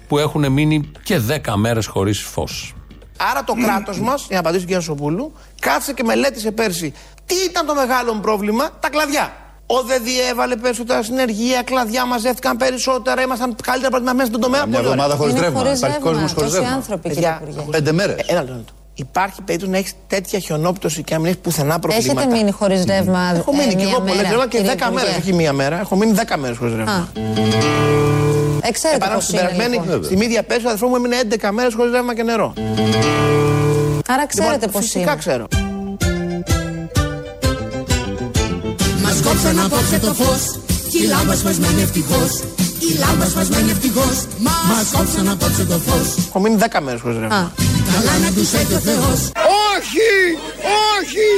που έχουν μείνει και 10 μέρες χωρίς φως. Άρα το κράτος μας, για να απαντήσω τον κ. Σοπούλου, κάθισε και μελέτησε πέρσι τι ήταν το μεγάλο μου πρόβλημα, τα κλαδιά. Ο ΔΕΔΙ έβαλε περισσότερα συνεργεία, κλαδιά μαζεύτηκαν περισσότερα, ήμασταν καλύτερα προετοιμασμένοι στον τομέα. Μια Πολύ ωραία. εβδομάδα χωρίς ρεύμα. Υπάρχει κόσμος χωρίς ρεύμα. άνθρωποι, Παιδιά, Πέντε μέρες. Ένα λεπτό. Υπάρχει περίπτωση να έχεις τέτοια χιονόπτωση και να μην έχεις πουθενά προβλήματα. Έχετε μείνει χωρίς ρεύμα. Έχω ε, μείνει και μία εγώ πολλές μέρα, φορέ και κύριε 10 μέρες, Υπουργέ. όχι μία μέρα. Έχω μείνει 10 μέρες χωρίς ρεύμα. Ε, ξέρετε Επάνω πώς στην είναι, περασμένη, λοιπόν. στη μύδια πέσου, ο αδερφός μου έμεινε 11 μέρες χωρίς ρεύμα και νερό. Άρα ξέρετε Λοιπόν, πώς Φυσικά είναι. ξέρω. Μας κόψαν απόψε το φως Κι η λάμπα σπασμένη ευτυχώς Η λάμπα σπασμένη ευτυχώς Μας κόψαν απόψε το φως Έχω μείνει 10 μέρες χωρίς ρεύμα. Καλά να τους έχει ο Θεός Όχι! Όχι!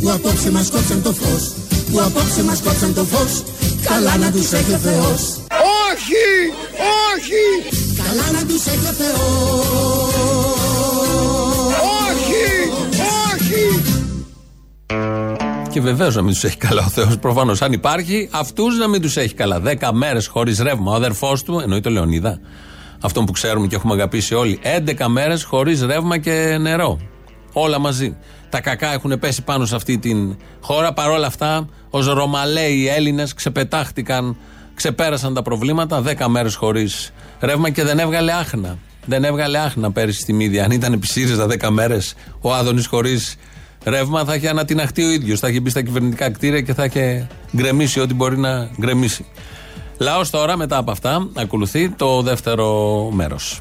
Που απόψε μας κόψαν το φως Που απόψε μας κόψαν το φως Καλά να τους έχει ο Θεός Όχι! Όχι! Καλά να τους έχει ο Θεός Όχι! Όχι! Και βεβαίως να μην τους έχει καλά ο Θεός. Προφανώς, αν υπάρχει, αυτούς να μην τους έχει καλά. Δέκα μέρες χωρίς ρεύμα. Ο αδερφός του, εννοεί το Λεωνίδα, αυτόν που ξέρουμε και έχουμε αγαπήσει όλοι, 11 μέρες χωρίς ρεύμα και νερό. Όλα μαζί. Τα κακά έχουν πέσει πάνω σε αυτή την χώρα. Παρ' όλα αυτά, ως Ρωμαλαίοι Έλληνες ξεπετάχτηκαν, ξεπέρασαν τα προβλήματα. 10 μέρες χωρίς ρεύμα και δεν έβγαλε άχνα. Δεν έβγαλε άχνα πέρυσι στη μύδια. Αν ήταν επί ΣΥΡΙΖΑ 10 μέρες ο Άδωνης χωρίς ρεύμα, θα είχε ανατιναχτεί ο ίδιος. Θα είχε μπει στα κυβερνητικά κτίρια και θα είχε γκρεμίσει ό,τι μπορεί να γκρεμίσει. Λαός τώρα, μετά από αυτά, ακολουθεί το δεύτερο μέρος.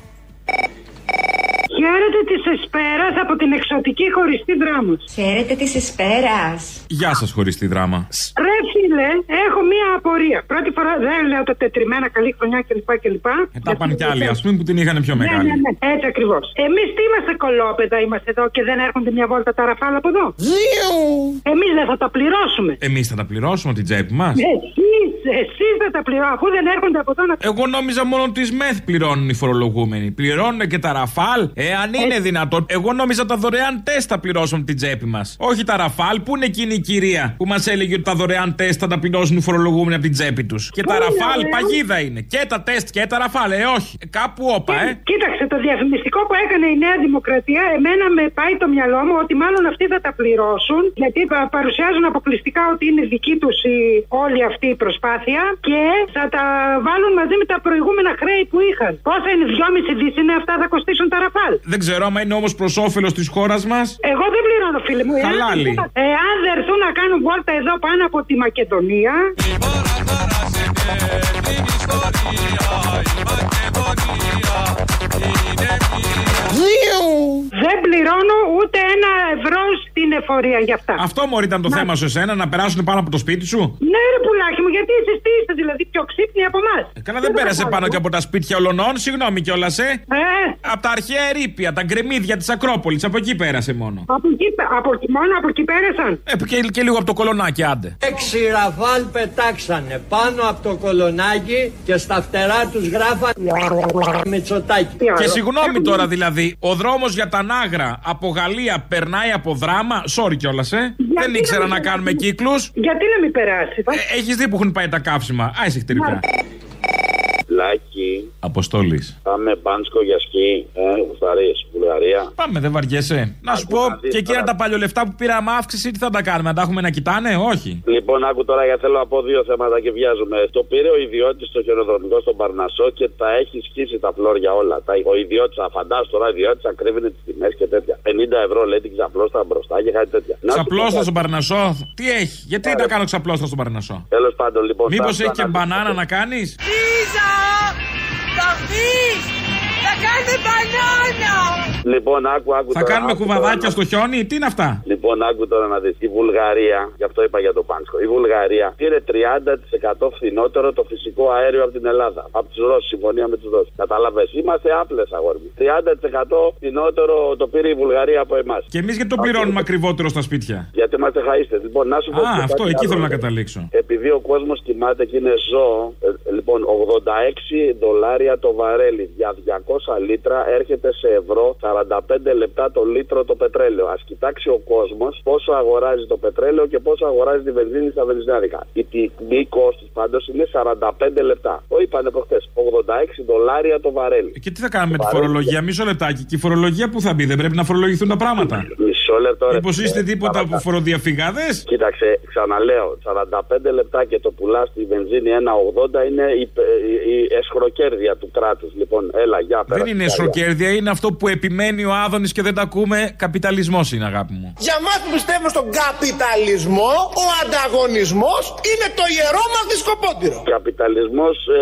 Χαίρετε τη Εσπέρα από την εξωτική χωριστή δράμα. Χαίρετε της Εσπέρας. Γεια σας, χωρί τη δράμα. Ρε φίλε, έχω μία απορία. Πρώτη φορά δεν λέω τα τετριμένα καλή χρονιά κλπ. κλπ. Ε, τα πάνε κι άλλοι, ας πούμε, που την είχαν πιο Ναι, μεγάλη. ναι, ναι, έτσι ακριβώς. Εμείς τι είμαστε κολόπεδα, είμαστε εδώ και δεν έρχονται μια βόλτα τα ραφάλα από εδώ; Εμείς δεν θα τα πληρώσουμε. Εμείς θα τα πληρώσουμε την τσέπη μας; Εσείς, εσείς θα τα πληρώσουμε, αφού δεν έρχονται από εδώ να Εγώ νόμιζα μόνο τις ΜΕΘ πληρώνουν οι φορολογούμενοι. Πληρώνουν και τα ραφάλ. Εάν είναι δυνατόν. Εγώ νόμιζα τα δωρεάν τεστ θα πληρώσουν την τσέπη μας. Όχι τα ραφάλ. Πού είναι εκείνη η κυρία που μας έλεγε ότι τα δωρεάν τεστ θα τα πληρώσουν οι φορολογούμενοι από την τσέπη τους. Και τα Πού είναι, ραφάλ ωραία. παγίδα είναι. Και τα τεστ και τα ραφάλ. Ε, όχι. Ε, Κάπου όπα, ε. Κοίταξε, το διαφημιστικό που έκανε η Νέα Δημοκρατία, εμένα με πάει το μυαλό μου ότι μάλλον αυτοί θα τα πληρώσουν, γιατί πα- παρουσιάζουν αποκλειστικά ότι είναι δική τους όλη αυτή η προσπάθεια και θα τα βάλουν μαζί με τα προηγούμενα χρέη που είχαν. Πόσα είναι, 2,5 δις είναι αυτά θα κοστίσουν τα ραφάλ. Δεν ξέρω άμα είναι όμως προς όφελος της χώρας μας. Εγώ δεν πληρώνω, φίλε μου. Εάν- Χαλάλι. Εάν δεν έρθουν να κάνουν βόλτα εδώ πάνω από τη Μακεδονία. Δεν πληρώνω ούτε ένα ευρώ στην εφορία για αυτά. Αυτό μωρή ήταν το θέμα σου εσένα, να περάσουν πάνω από το σπίτι σου; Ναι, ρε πουλάκι μου, γιατί εσείς τι είστε δηλαδή πιο ξύπνοι από εμάς; Καλά, δεν πέρασε πάνω και από τα σπίτια ολονών, συγγνώμη κιόλας, ε. Ε, Από τα αρχαία ερήπια, τα γκρεμίδια της Ακρόπολης, από εκεί πέρασε μόνο. από εκεί, από, μόνο από εκεί πέρασαν. Ε, και, και λίγο από το κολονάκι, άντε. Έξι ραφάλ πετάξανε πάνω από το κολονάκι και στα φτερά τους γράφανε Μητσοτάκι. Και συγγνώμη τώρα δηλαδή, ο δρόμος για τα Νάγρα από Γαλλία περνάει από δράμα. Sorry κιόλας, ε. Δεν ήξερα να κάνουμε κύκλους. Γιατί να μην περάσει. Έχεις δει που έχουν πάει τα καύσιμα. Άισε χτυπητά. Λάκι, Αποστόλης. πάμε μπάνσκο για σκι, ε, Βουλγαρία, Βουλγαρία. Πάμε, δεν βαριέσαι. Να σου πω, και εκείνα τα παλιολεφτά που πήραμε αύξηση, τι θα τα κάνουμε, να τα έχουμε να κοιτάνε, όχι. Λοιπόν, άκου τώρα γιατί θέλω να πω δύο θέματα και βιάζουμε. Το πήρε ο ιδιώτης στο χειροδρομικό στον Παρνασό και τα έχει σκίσει τα φλόρια όλα. Τα, ο ιδιώτης, φαντάσου τώρα, ο ιδιώτης ακρίβεινε τις τιμές και τέτοια. 50 ευρώ λέει την ξαπλώστα μπροστά και κάτι τέτοια. Να σου πω Ξαπλώστα κάτι. στον Παρνασό. Τι έχει, γιατί να κάνω ξαπλώστα στον Παρνασό; Τέλος πάντων, λοιπόν. Μήπως θα- έχει και θα- μπανάνα να κάνεις; Λίζα! Θα Λοιπόν, άκου, άκου Θα τώρα, κάνουμε άκου κουβαδάκια τώρα, στο χιόνι, τι είναι αυτά; Λοιπόν, άκου τώρα να δεις. Η Βουλγαρία, γι' αυτό είπα για το Πάνσκο, η Βουλγαρία πήρε 30% φθηνότερο το φυσικό αέριο από την Ελλάδα. Από τους Ρώσους, συμφωνία με τους Ρώσους. Κατάλαβε. Είμαστε άπλες αγόρι. μου. 30% φθηνότερο το πήρε η Βουλγαρία από εμάς. Και εμείς γιατί το πληρώνουμε ακριβότερο στα σπίτια; Γιατί είμαστε χαίστε. Λοιπόν, να σου πω. Α, και αυτό, κάτι εκεί άλλο. θέλω να καταλήξω. Επειδή ο κόσμος κοιμάται και είναι ζώο, ε, λοιπόν, 86 δολάρια το βαρέλι για 200 λίτρα έρχεται σε ευρώ 45 λεπτά το λίτρο το πετρέλαιο. Α κοιτάξει ο κόσμος πόσο αγοράζει το πετρέλαιο και πόσο αγοράζει τη βενζίνη στα βενζινάδικα. Η τιμή κόστου πάντως είναι 45 λεπτά. Το είπανε προχθές. 86 δολάρια το βαρέλι. Και τι θα κάνουμε με τη φορολογία, μισό λεπτάκι. Και η φορολογία που θα μπει, δεν πρέπει να φορολογηθούν τα πράγματα. Μισό Μισό λεπτό. ρε. Μήπως είστε Ε, τίποτα από φοροδιαφυγάδες; Κοίταξε, ξαναλέω, 45 λεπτά και το πουλάς στη βενζίνη 1,80 είναι η, η, η εσχροκέρδεια του κράτους. Λοιπόν, έλα, για πέρα. Δεν είναι εσχροκέρδια, είναι αυτό που επιμένει ο Άδωνης και δεν τα ακούμε. Καπιταλισμός είναι, αγάπη μου. Για μας που πιστεύουμε στον καπιταλισμό, ο ανταγωνισμός είναι το ιερό μας δισκοπότηρο. Καπιταλισμός. Ε,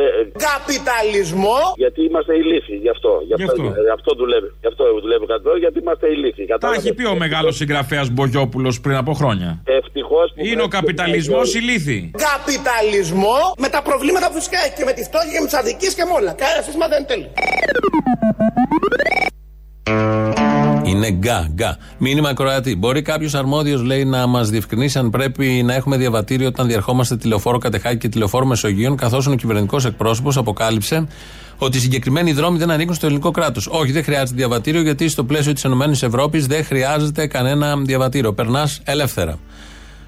Καπιταλισμό. γιατί είμαστε ηλίθιοι, γι' αυτό. Γι' αυτό, Γι' αυτό. γι' αυτό δουλεύει. Γι' αυτό δουλεύει κάτι γιατί είμαστε ηλίθιοι. Τα έχει πει ο μεγάλος συγγραφέας Μπογιόπουλος πριν από χρόνια; Ευτυχώς που. Είναι ο καπιταλισμός ηλίθι. Καπιταλισμό με τα προβλήματα που φυσικά έχει και με τη φτώχεια και με τις αδικίες και με όλα. Κανένα σύστημα δεν είναι τέλειο. Είναι γκά, γκά. Μήνυμα Κροατή. Μπορεί κάποιος αρμόδιος, λέει, να μας διευκρινίσει αν πρέπει να έχουμε διαβατήριο όταν διερχόμαστε τηλεοφόρο Κατεχάκη και τηλεοφόρο Μεσογείων, καθώς ο κυβερνητικός εκπρόσωπος αποκάλυψε ότι οι συγκεκριμένοι δρόμοι δεν ανήκουν στο ελληνικό κράτος. Όχι, δεν χρειάζεται διαβατήριο, γιατί στο πλαίσιο της ΕΕ δεν χρειάζεται κανένα διαβατήριο. Περνάς ελεύθερα.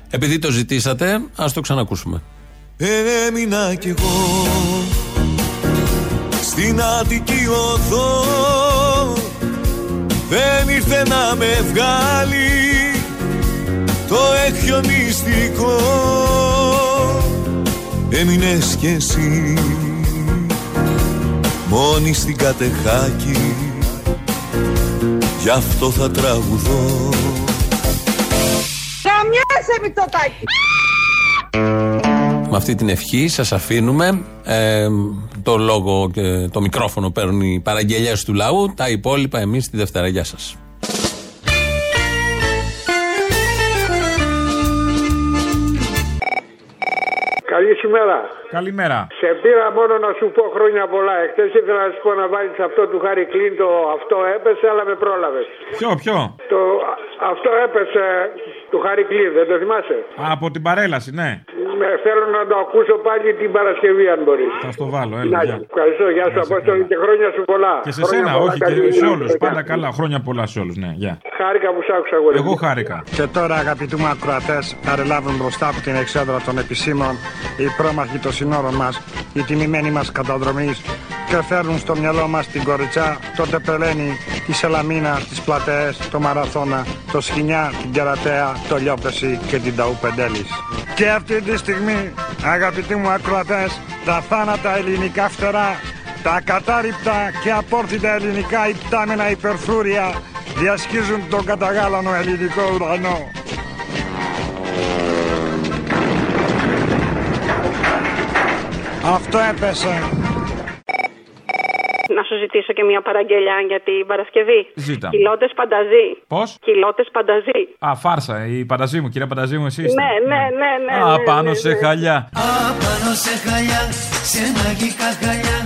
Επειδή το ζητήσατε, ας το ξανακούσουμε. Έμεινα κι εγώ στην Αττική οδό Δεν ήρθε να με βγάλει το έχιο μυστικό. Έμεινες κι εσύ μόνη στην κατεχάκη. Γι' αυτό θα τραγουδώ. Καμιάσαι Μητσοτάκη. Με αυτή την ευχή σας αφήνουμε. Ε, το λόγο και το μικρόφωνο παίρνουν οι παραγγελίε του λαού. Τα υπόλοιπα εμείς τη Δευτέρα. Γεια σας. Καλή σου μέρα. Καλημέρα. Σε πήρα μόνο να σου πω χρόνια πολλά. Εχθές ήθελα να σου πω να βάλεις αυτό του Χάρη Κλίν το αυτό έπεσε, αλλά με πρόλαβες. Ποιο, ποιο; Το, αυτό έπεσε του Χάρη Κλίν, δεν το θυμάσαι; Α, από την παρέλαση, ναι. Με, θέλω να το ακούσω πάλι την Παρασκευή, αν μπορείς. Θα στο βάλω, έλα. γεια. Ευχαριστώ, γεια σου Απόστολη και χρόνια σου πολλά. Και σε Χρόνια σένα, πολλά, όχι καλή και σε δουλειά. όλους. Πάντα καλά. Χρόνια πολλά σε όλους, ναι. Γεια. Χάρηκα που σ' άκουσα, αγόρι. Εγώ χάρηκα. Και τώρα, αγαπητοί μου ακροατές, παρελάβουν μπροστά από την εξέδρα των επισήμων οι πρόμαχοι των συνόρων μας, οι τιμημένοι μας καταδρομή και φέρνουν στο μυαλό μας την κοριτσά, το τεπελένι, τη Σελαμίνα, τις πλατεές, το Μαραθώνα, το Σχοινιά, την Κερατέα, το Λιόπεση και την Ταού Πεντέλης. Και αυτή τη στιγμή, αγαπητοί μου ακροατές, τα θάνατα ελληνικά φτερά, τα κατάρριπτα και απόρθητα ελληνικά υπτάμενα υπερφρούρια διασχίζουν τον καταγάλανο ελληνικό ουρανό. Αυτό έπεσε. Να σου ζητήσω και μια παραγγελιά για την Παρασκευή. Ζήτα. Κιλότες πανταζή. Πώς; Κιλότες πανταζή. Α, φάρσα, η Πανταζή μου, κυρία Πανταζή μου, εσύ είστε. Ναι, ναι, ναι, ναι. Α, ναι, πάνω ναι, σε ναι. χαλιά. Απάνω σε χαλιά, σε μαγικά χαλιά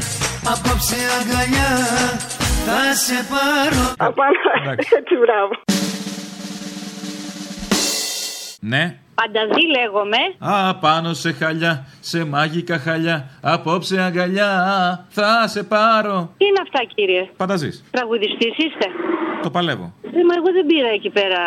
Απόψε αγκαλιά, θα σε πάρω Απάνω, έτσι μπράβο. Ναι. Πανταζή λέγομαι. Α, πάνω σε χαλιά, σε μάγικα χαλιά. Απόψε αγκαλιά, θα σε πάρω. Τι είναι αυτά κύριε; Πανταζή. Τραγουδιστής είστε; Το παλεύω. Ε, μα εγώ δεν πήρα εκεί πέρα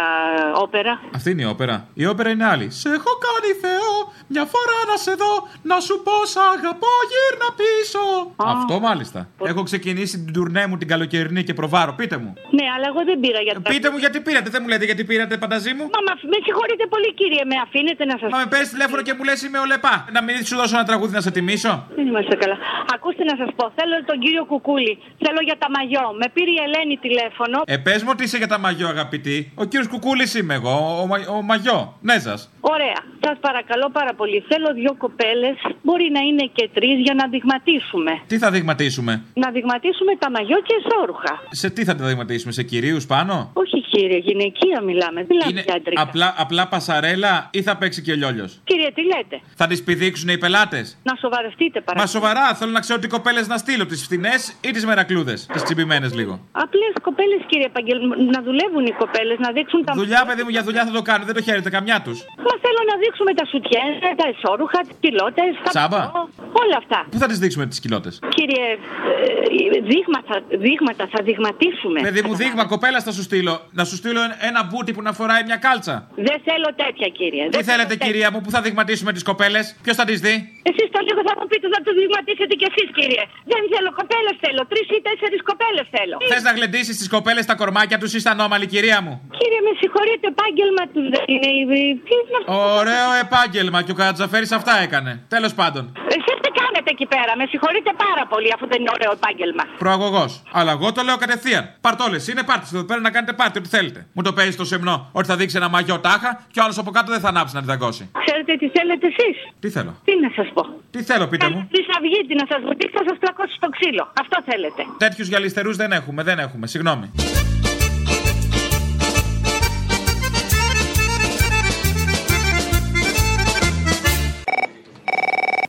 όπερα. Αυτή είναι η όπερα. Η όπερα είναι άλλη. Σε έχω κάνει Θεό, μια φορά να σε δω, να σου πω σ' αγαπώ, γύρνα πίσω. Αυτό μάλιστα. Έχω ξεκινήσει την τουρνέ μου την καλοκαιρινή και προβάρω. Πείτε μου. Ναι, αλλά εγώ δεν πήρα για το Πείτε μου γιατί πήρατε, δεν μου λέτε γιατί πήρατε, πανταζή μου. Μα, μα με συγχωρείτε πολύ κύριε, με αφήνετε να σας Μα με παίρνεις τηλέφωνο και μου λες είμαι ο Λεπά. Να μην σου δώσω ένα τραγούδι να σε τιμήσω. Δεν είμαστε καλά. Ακούστε να σας πω, θέλω τον κύριο Κουκούλη. Θέλω για τα μαγιό. Με πήρε η Ελένη τηλέφωνο. Ε, πες μου ότι είσαι για τα μαγιό, αγαπητή. Ο κύριος Κουκούλης είμαι εγώ, ο, μα- ο μαγιό. Ναι, σα. Ωραία. Σας παρακαλώ πάρα πολύ. Θέλω δύο κοπέλες, μπορεί να είναι και τρεις, για να δειγματίσουμε. Τι θα δειγματίσουμε; Να δειγματίσουμε τα μαγιό και εσόρουχα. Σε τι θα τα δειγματίσουμε, σε κυρίους πάνω; Όχι κύριε, γυναικεία μιλάμε. Δεν μιλάμε για άντρικα. Απλά, απλά πασαρέλα ή θα παίξει και ο λιόλιος; Κύριε, τι λέτε; Θα τις πηδήξουν οι πελάτες; Να σοβαρευτείτε παρακαλώ. Μα σοβαρά, θέλω να ξέρω τι κοπέλες να στείλω. Τις φθηνέ ή τις μερακλούδες. Τις τσιμπημένες λίγο. Απλές κοπέλες, κύριε Επαγγελ... να δουλεύουν οι κοπέλες, να δείξουν τα. Δουλειά, παιδί μου, για δουλειά θα το κάνουν. Δεν το χαίρεται καμιά τους. Μα θέλω να δείξουμε τα σουτιέν, τα εσόρουχα, τις πιλότες, τα Τσάμπα. πανό, όλα αυτά. Πού θα τις δείξουμε τις κοιλότε. Κύριε, ε, δείγματα, δείγματα θα δειγματίσουμε. Παιδί μου, δείγμα κοπέλα θα σου στείλω. Να σου στείλω ένα- ένα μπούτι που να φοράει μια κάλτσα. Δεν θέλω τέτοια, κύριε. Τι Δεν θέλετε, θέλω κυρία μου, που θα δειγματίσουμε τις κοπέλες, ποιος θα τις δει; Εσείς το λίγο θα μου πείτε να τους δειγματίσετε κι εσείς, κύριε. Δεν θέλω κοπέλες θέλω. Τρεις ή τέσσερις κοπέλες θέλω. Θες να γλεντήσεις τις κοπέλες τα κορμάκια τους ή στα νόμαλη, κυρία μου; Κύριε, με συγχωρείτε, επάγγελμα τους δεν είναι. η- Τι είναι αυτό. Ωραίο επάγγελμα και ο Κατζαφέρη αυτά έκανε. Τέλος πάντων. Εσείς τι κάνετε εκεί πέρα. Με συγχωρείτε πάρα πολύ αφού δεν είναι ωραίο επάγγελμα. Προαγωγός. Αλλά εγώ το λέω κατευθείαν. Παρτόλες, είναι πάρτι εδώ πέρα να κάνετε πάρτι, ό,τι θέλετε. Μου το παίζει στο σεμνό ότι θα δείξει ένα μαγιό τάχα και ο άλλος από κάτω δεν θα ανάψει να τη δαγκώσει. Ξέρετε τι θέλετε εσείς; Τι θέλω. Τι να σας πω; Τι θέλω, πείτε μου. Χρυσαυγίτη να σας βουτήξει, θα σας πλακώσει στο ξύλο. Αυτό θέλετε. Τέτοιους γυαλιστερούς δεν έχουμε, δεν έχουμε. Συγγνώμη.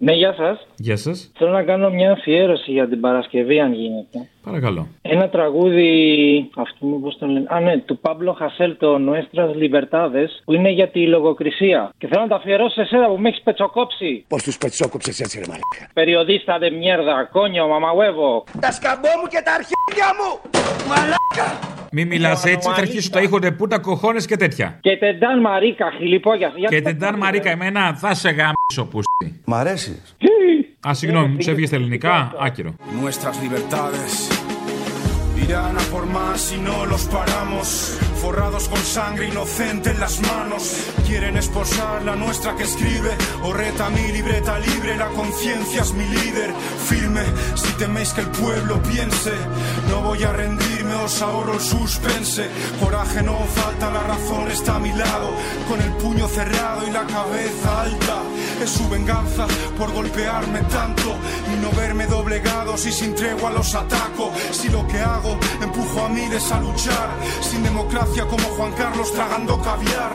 Ναι, γεια σας. Γεια σας. Θέλω να κάνω μια αφιέρωση για την Παρασκευή, αν γίνεται. Παρακαλώ. Ένα τραγούδι, αυτό μου πώς το λένε, α ναι, του Παύλο Χασέλ, το Nuestras Libertades, που είναι για τη λογοκρισία. Και θέλω να το αφιερώσω σε εσένα που με έχεις πετσοκόψει. Πώς τους πετσόκοψες έτσι, ρε μαλάκα; Περιοδίστα de mierda, κόνιο, μαμαγουέβο. Τα σκαμπό μου και τα αρχίδια μου! Μαλάκα! Μη μιλάς έτσι, θα αρχίσω τα ήχονται πούτα, κοχώνες και τέτοια. Και τεντάν μαρίκα, χιλιπόγια. Και τεντάν μαρίκα, εμένα θα σε γάμισω που Μ' αρέσεις; Α, συγγνώμη, μου ξέφυγε στα ελληνικά, άκυρο. Nuestras libertades irán a por más y no los paramos. Forrados con sangre inocente en las manos. Quieren esposar la nuestra que escribe. O reta mi libreta libre, la conciencia es mi líder. Firme, si teméis que el pueblo piense. No voy a rendirme, os ahorro el suspense. Coraje no falta, la razón está a mi lado. Con el puño cerrado y la cabeza alta. Es su venganza por golpearme tanto y no verme doblegado si sin tregua los ataco. Si lo que hago empujo a miles a luchar sin democracia como Juan Carlos tragando caviar.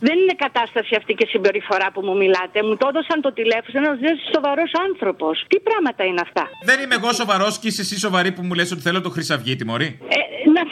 Δεν είναι κατάσταση αυτή και συμπεριφορά που μου μιλάτε. Μου το έδωσαν το τηλέφωνο ένας σοβαρός άνθρωπος. Τι πράγματα είναι αυτά; Δεν είμαι εγώ σοβαρός και είσαι εσύ σοβαρή που μου λες ότι θέλω το Χρυσαυγίτη, Μωρή. Ε,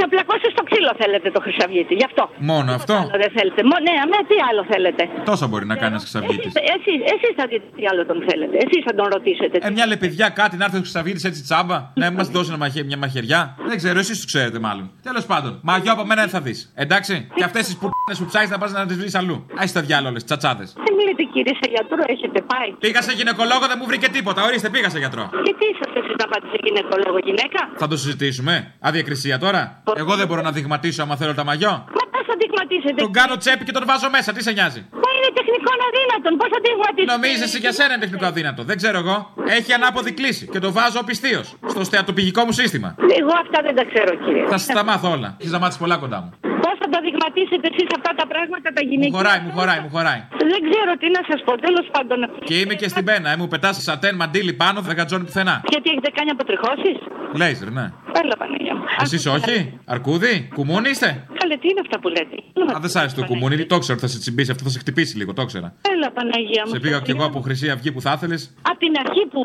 να σε πλακώσει στο ξύλο θέλετε το Χρυσαυγίτη. Γι' αυτό. Μόνο αυτό; Άλλο δεν θέλετε; Μο, ναι, αμέ, τι άλλο θέλετε; Τόσα μπορεί να κάνεις ένα Χρυσαυγίτης. Εσείς εσείς θα δείτε τι άλλο τον θέλετε. Εσείς θα τον ρωτήσετε. Ε, μια λεπιδιά κάτι να έρθει ο Χρυσαυγίτης έτσι τσάμπα, να μας δώσει ένα μαχαι- μια μαχαιριά. Δεν ξέρω, εσείς τους ξέρετε μάλλον. Τέλος πάντων, μαγιό από μένα δεν θα δεις. Εντάξει; Και αυτές τις που που ψάχνεις να πας να τις βρεις αλλού. Άι τα διάλογε, τσατσάδες. Δεν μιλείτε κύριε σε γιατρό, έχετε πάει. Πήγα σε γυναικολόγο, δεν μου βρήκε τίποτα. Ορίστε, πήγα σε γιατρό. Και τι είσαστε εσείς να πάτε σε γυναικολόγο γυναίκα; Θα το συζητήσουμε. Αδιακρισία τώρα. Εγώ δεν μπορώ να δειγματίσω άμα θέλω τα μαγιό. Μα πώς θα δειγματίσετε; Τον κάνω τσέπη και τον βάζω μέσα, τι σε νοιάζει; Μα είναι τεχνικό αδύνατον, πώς θα δειγματίσετε; Νομίζεσαι για σένα είναι τεχνικό αδύνατο. Δεν ξέρω εγώ. Έχει ανάποδη κλίση και το βάζω πιστίω στο στεατοπηγικό μου σύστημα. Εγώ αυτά δεν τα ξέρω κύριε. Θα σας τα μάθω όλα. Έχεις να μάθεις πολλά κοντά μου. Πώς θα τα δειγματίσετε εσείς αυτά τα πράγματα τα Μου γυναικεία. χωράει, μου χωράει, μου χωράει. Δεν ξέρω τι να σας πω, τέλος πάντων. Και είμαι και στην πένα, ε, μου πετάς σατέν μαντίλι πάνω, δεν κατζώνει πουθενά. Γιατί έχετε κάνει αποτριχώσεις; Λέιζερ, ναι. Έλα Παναγία μου. Εσείς όχι, αρκούδι, κουμούνι είστε; Καλέ, τι είναι αυτά που λέτε; Α, δεν σ' άρεσε το κουμούνι, το ξέρω ότι θα σε τσιμπήσει, αυτό θα σε χτυπήσει λίγο, το ξέρα. Έλα Παναγία μου. Σε πήγα κι εγώ από Χρυσή Αυγή που θα ήθελες. Από την αρχή που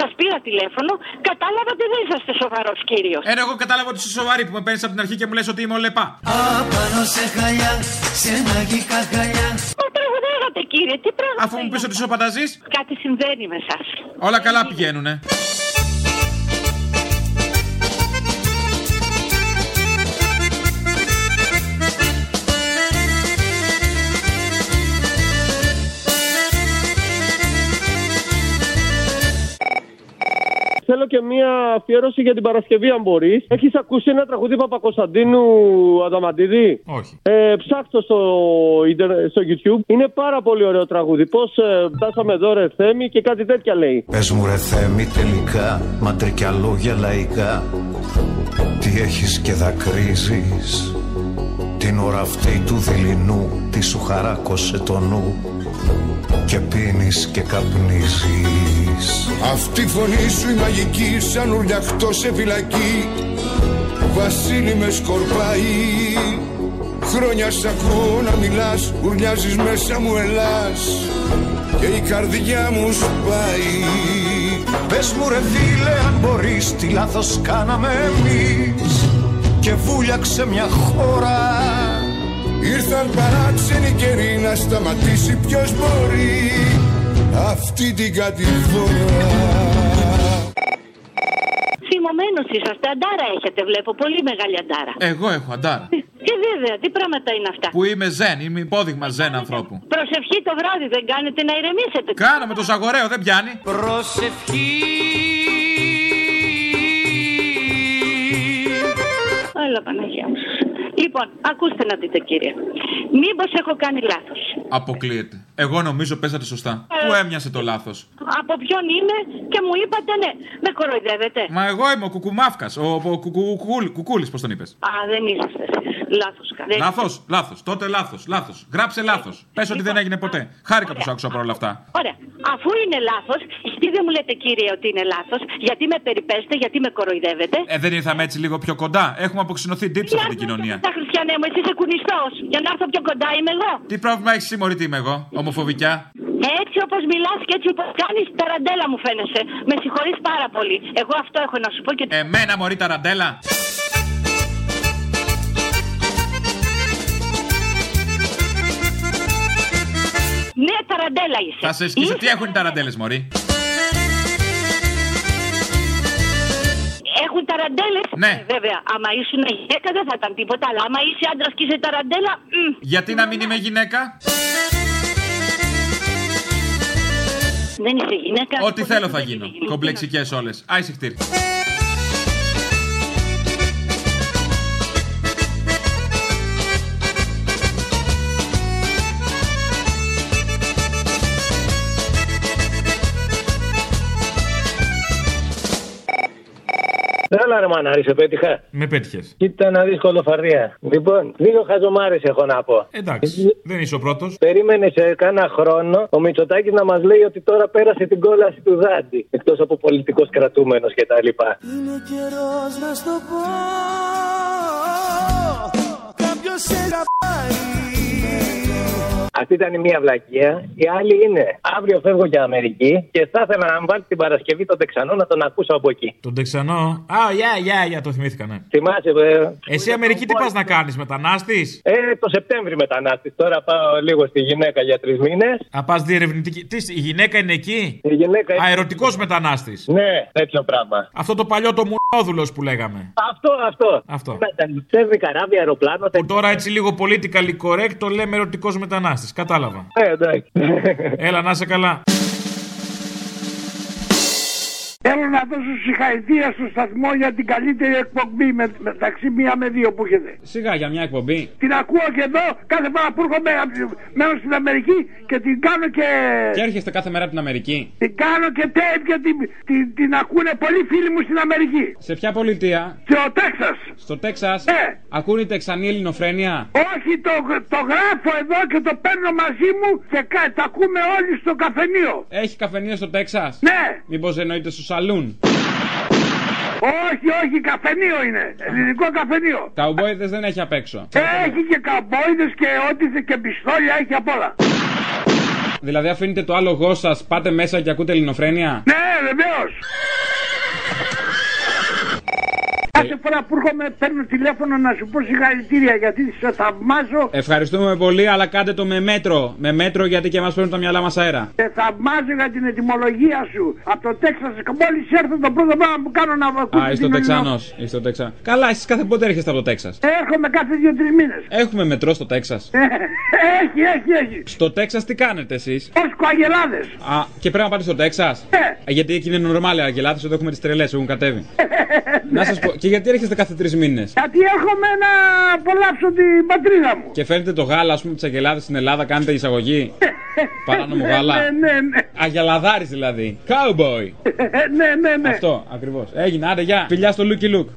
σας πήρα τηλέφωνο, κατάλαβα ότι δεν είσαστε σοβαρός κύριος. Ένα εγώ κατάλαβα ότι είσαι σοβαρή που με παίρνεις από την αρχή και μου λες ότι είμαι ο λεπά. Απάνω σε χαλιά, σε μαγικά χαλιά. Μα τραγουδάγατε κύριε, τι πράγμα. Αφού μου πεις ότι είσαι ο πανταζής, Κάτι συμβαίνει με εσά. όλα καλά πηγαίνουνε. Θέλω και μία αφιέρωση για την Παρασκευή, αν μπορείς. Έχεις ακούσει ένα τραγούδι Παπακοσταντίνου Αδαμαντίδη; Όχι. Ε, ψάχτω στο, ίντερνετ- στο YouTube. Είναι πάρα πολύ ωραίο τραγούδι. Πώς ε, φτάσαμε εδώ, ρε Θέμη, και κάτι τέτοια λέει. Πες μου ρε Θέμη τελικά Μαντρικιά λόγια λαϊκά Τι έχεις και δακρύζεις; Την ώρα αυτή του δειλινού Τι σου χαράκωσε το νου Και πίνεις και καπνίζεις. Αυτή η φωνή σου η μαγική σαν ουρλιαχτό σε φυλακή. Βασίλη με σκορπάει. Χρόνια σ' ακούω να μιλάς Ουρλιάζεις μέσα μου ελάς. Και η καρδιά μου σπάει Πες μου ρε φίλε αν μπορείς Τι λάθος κάναμε εμείς Και βούλιαξε μια χώρα Ήρθαν παράξενοι καιροί να σταματήσει ποιος μπορεί Αυτή την κατηφόρα Θυμωμένη Καπουτσίνο είσαστε, αντάρα έχετε, βλέπω. Πολύ μεγάλη αντάρα. Εγώ έχω αντάρα. Και βέβαια, τι πράγματα είναι αυτά. Που είμαι ζεν, είμαι υπόδειγμα ζεν ανθρώπου. Προσευχή το βράδυ δεν κάνετε να ηρεμήσετε. Κάνω με το ζαγοραίο, δεν πιάνει. Προσευχή. Έλα Παναγία μου. Λοιπόν, ακούστε να δείτε κύριε. Μήπως έχω κάνει λάθος; Αποκλείεται. Εγώ νομίζω παίζατε σωστά. Ε. Πού έμοιασε το λάθος; Από ποιον είμαι και μου είπατε ναι. Με κοροϊδεύετε. Μα εγώ είμαι ο κουκουμάφκας. Ο, ο κουκούλη, κουκούλης, πώς τον είπες; Α, δεν είσαστε εσείς. Λάθος κάνετε. Λάθος, λάθος. Τότε λάθος, λάθος. Γράψε λάθος. Πες ότι δεν έγινε ποτέ. Χάρηκα που σ' άκουσα παρόλα αυτά. Ωραία. Αφού είναι λάθος, γιατί δεν μου λέτε κύριε ότι είναι λάθος, γιατί με περιπέστε, γιατί με κοροϊδεύετε; Ε, δεν ήρθαμε έτσι λίγο πιο κοντά. Έχουμε αποξηνωθεί ντύψη σε αυτή την κοινωνία. Τα χριστιανέ μου, εσύ είσαι κουνιστός. Για να έρθω πιο κοντά είμαι εγώ. Τι πρόβλημα έχεις συμμορεί τι είμαι εγώ, ομοφοβικιά. Έτσι όπως μιλάς και έτσι όπως κάνεις, ταραντέλα μου φαίνεσαι. Με συγχωρείς πάρα πολύ. Εγώ αυτό έχω να σου πω και... Εμένα μωρή ταραντέλα. Ναι, ταραντέλα είσαι. Θα σε σκίσω. Τι έχουν οι ταραντέλες, μωρή; Έχουν ταραντέλες; Ναι. βέβαια. Άμα ήσουν γυναίκα δεν θα ήταν τίποτα. Αλλά άμα είσαι άντρας και είσαι ταραντέλα. μμ. Γιατί να μην είμαι γυναίκα; Δεν είσαι γυναίκα. Ό,τι θέλω θα γίνω. Κομπλεξικές όλες. Άισε χτύρι. Έλα ρε μανάρι, σε πέτυχα. Με πέτυχες. Κοίτα να δεις κολοφαρδία. Λοιπόν, δύο χαζομάρες έχω να πω. Εντάξει. Δεν είσαι ο πρώτος. Περίμενε σε κάνα χρόνο ο Μητσοτάκης να μας λέει ότι τώρα πέρασε την κόλαση του Δάντη. Εκτός από πολιτικός κρατούμενος κτλ. Είναι καιρός να στο πω Κάποιος σε αγαπάει Αυτή ήταν η μία βλακεία. Η άλλη είναι αύριο φεύγω για Αμερική και θα ήθελα να μου βάλει την Παρασκευή τον Τεξανό να τον ακούσω από εκεί. Τον Τεξανό; Α, γεια, γεια, γεια, το θυμήθηκα, ναι. Θυμάσαι, βέβαια. Εσύ Αμερική τι πας να κάνεις, μετανάστης; Ε, το Σεπτέμβρη μετανάστης. Τώρα πάω λίγο στη γυναίκα για τρεις μήνες. Α, πας διερευνητική. Τι, η γυναίκα είναι εκεί; Η γυναίκα είναι. Αερωτικός μετανάστης. Ναι, τέτοιο πράγμα. Αυτό το παλιό το μουνόδουλος που λέγαμε. Αυτό, αυτό. Αυτό. Μεταναστεύει καράβι, αεροπλάνο. Που τώρα έτσι λίγο politically correct το λέμε ερωτικός μετανάστης. Κατάλαβα. Ε, εντάξει. Έλα, να είσαι καλά. Θέλω να δώσω συγχαρητήρια στο σταθμό για την καλύτερη εκπομπή με, μεταξύ μία με δύο που έχετε. Σιγά για μια εκπομπή. Την ακούω και εδώ κάθε φορά που έρχομαι μένω στην Αμερική και την κάνω και. Και έρχεστε κάθε μέρα από την Αμερική. Την κάνω και tape και την, την, την ακούνε πολλοί φίλοι μου στην Αμερική. Σε ποια πολιτεία; Στο Τέξας. Στο Τέξας; Ναι. Ακούνε η Τεξανή Ελληνοφρένεια; Όχι, το, το γράφω εδώ και το παίρνω μαζί μου και κα, τα ακούμε όλοι στο καφενείο. Έχει καφενείο στο Τέξας; Ναι. Μήπως εννοείται στο σαλούν. Όχι, όχι, καφενείο είναι. Ελληνικό καφενείο. Καουμπόιδες δεν έχει απ' έξω. Έχει και καμπόιδες και ό,τι θε και πιστόλια έχει απ' όλα. Δηλαδή αφήνετε το άλογο σας, πάτε μέσα και ακούτε ελληνοφρένεια; Ναι, βεβαίως. Κάθε φορά που έρχομαι παίρνω τηλέφωνο να σου πω συγχαρητήρια γιατί σε θαυμάζω Ευχαριστούμε πολύ, αλλά κάντε το με μέτρο. Με μέτρο γιατί και εμάς παίρνουν τα μυαλά μας αέρα. σε θαυμάζω για την ετοιμολογία σου. Από το Τέξας, μόλις έρθω το πρώτο πράγμα που κάνω να ακούω. Α, είσαι το Τεξανός. Είσαι το Τεξα. Καλά, εσείς κάθε πότε έρχεστε από το Τέξας. Έρχομαι κάθε δύο-τρεις μήνες. Έχουμε μετρό στο Τέξας. έχει, έχει, έχει. Στο Τέξας τι κάνετε εσείς; Ω κοαγελάδες. Α, και πρέπει να πάτε στο Τέξας; Γιατί εκεί είναι νορμάλ οι αγελάδες, εδώ έχουμε τις τρελές, έχουν κατέβει. να σας πω, και γιατί έρχεστε κάθε τρεις μήνες; Γιατί έρχομαι να απολαύσω την πατρίδα μου. Και φέρνετε το γάλα, ας πούμε, τις αγελάδες στην Ελλάδα, κάνετε εισαγωγή; (laughs) Παράνομο γάλα. Ναι, ναι, ναι. Αγελαδάρης δηλαδή. Cowboy. (laughs) ναι, ναι, ναι. Αυτό ακριβώς. Έγινε, άντε, γεια. Φιλιά στο Λούκι Λουκ.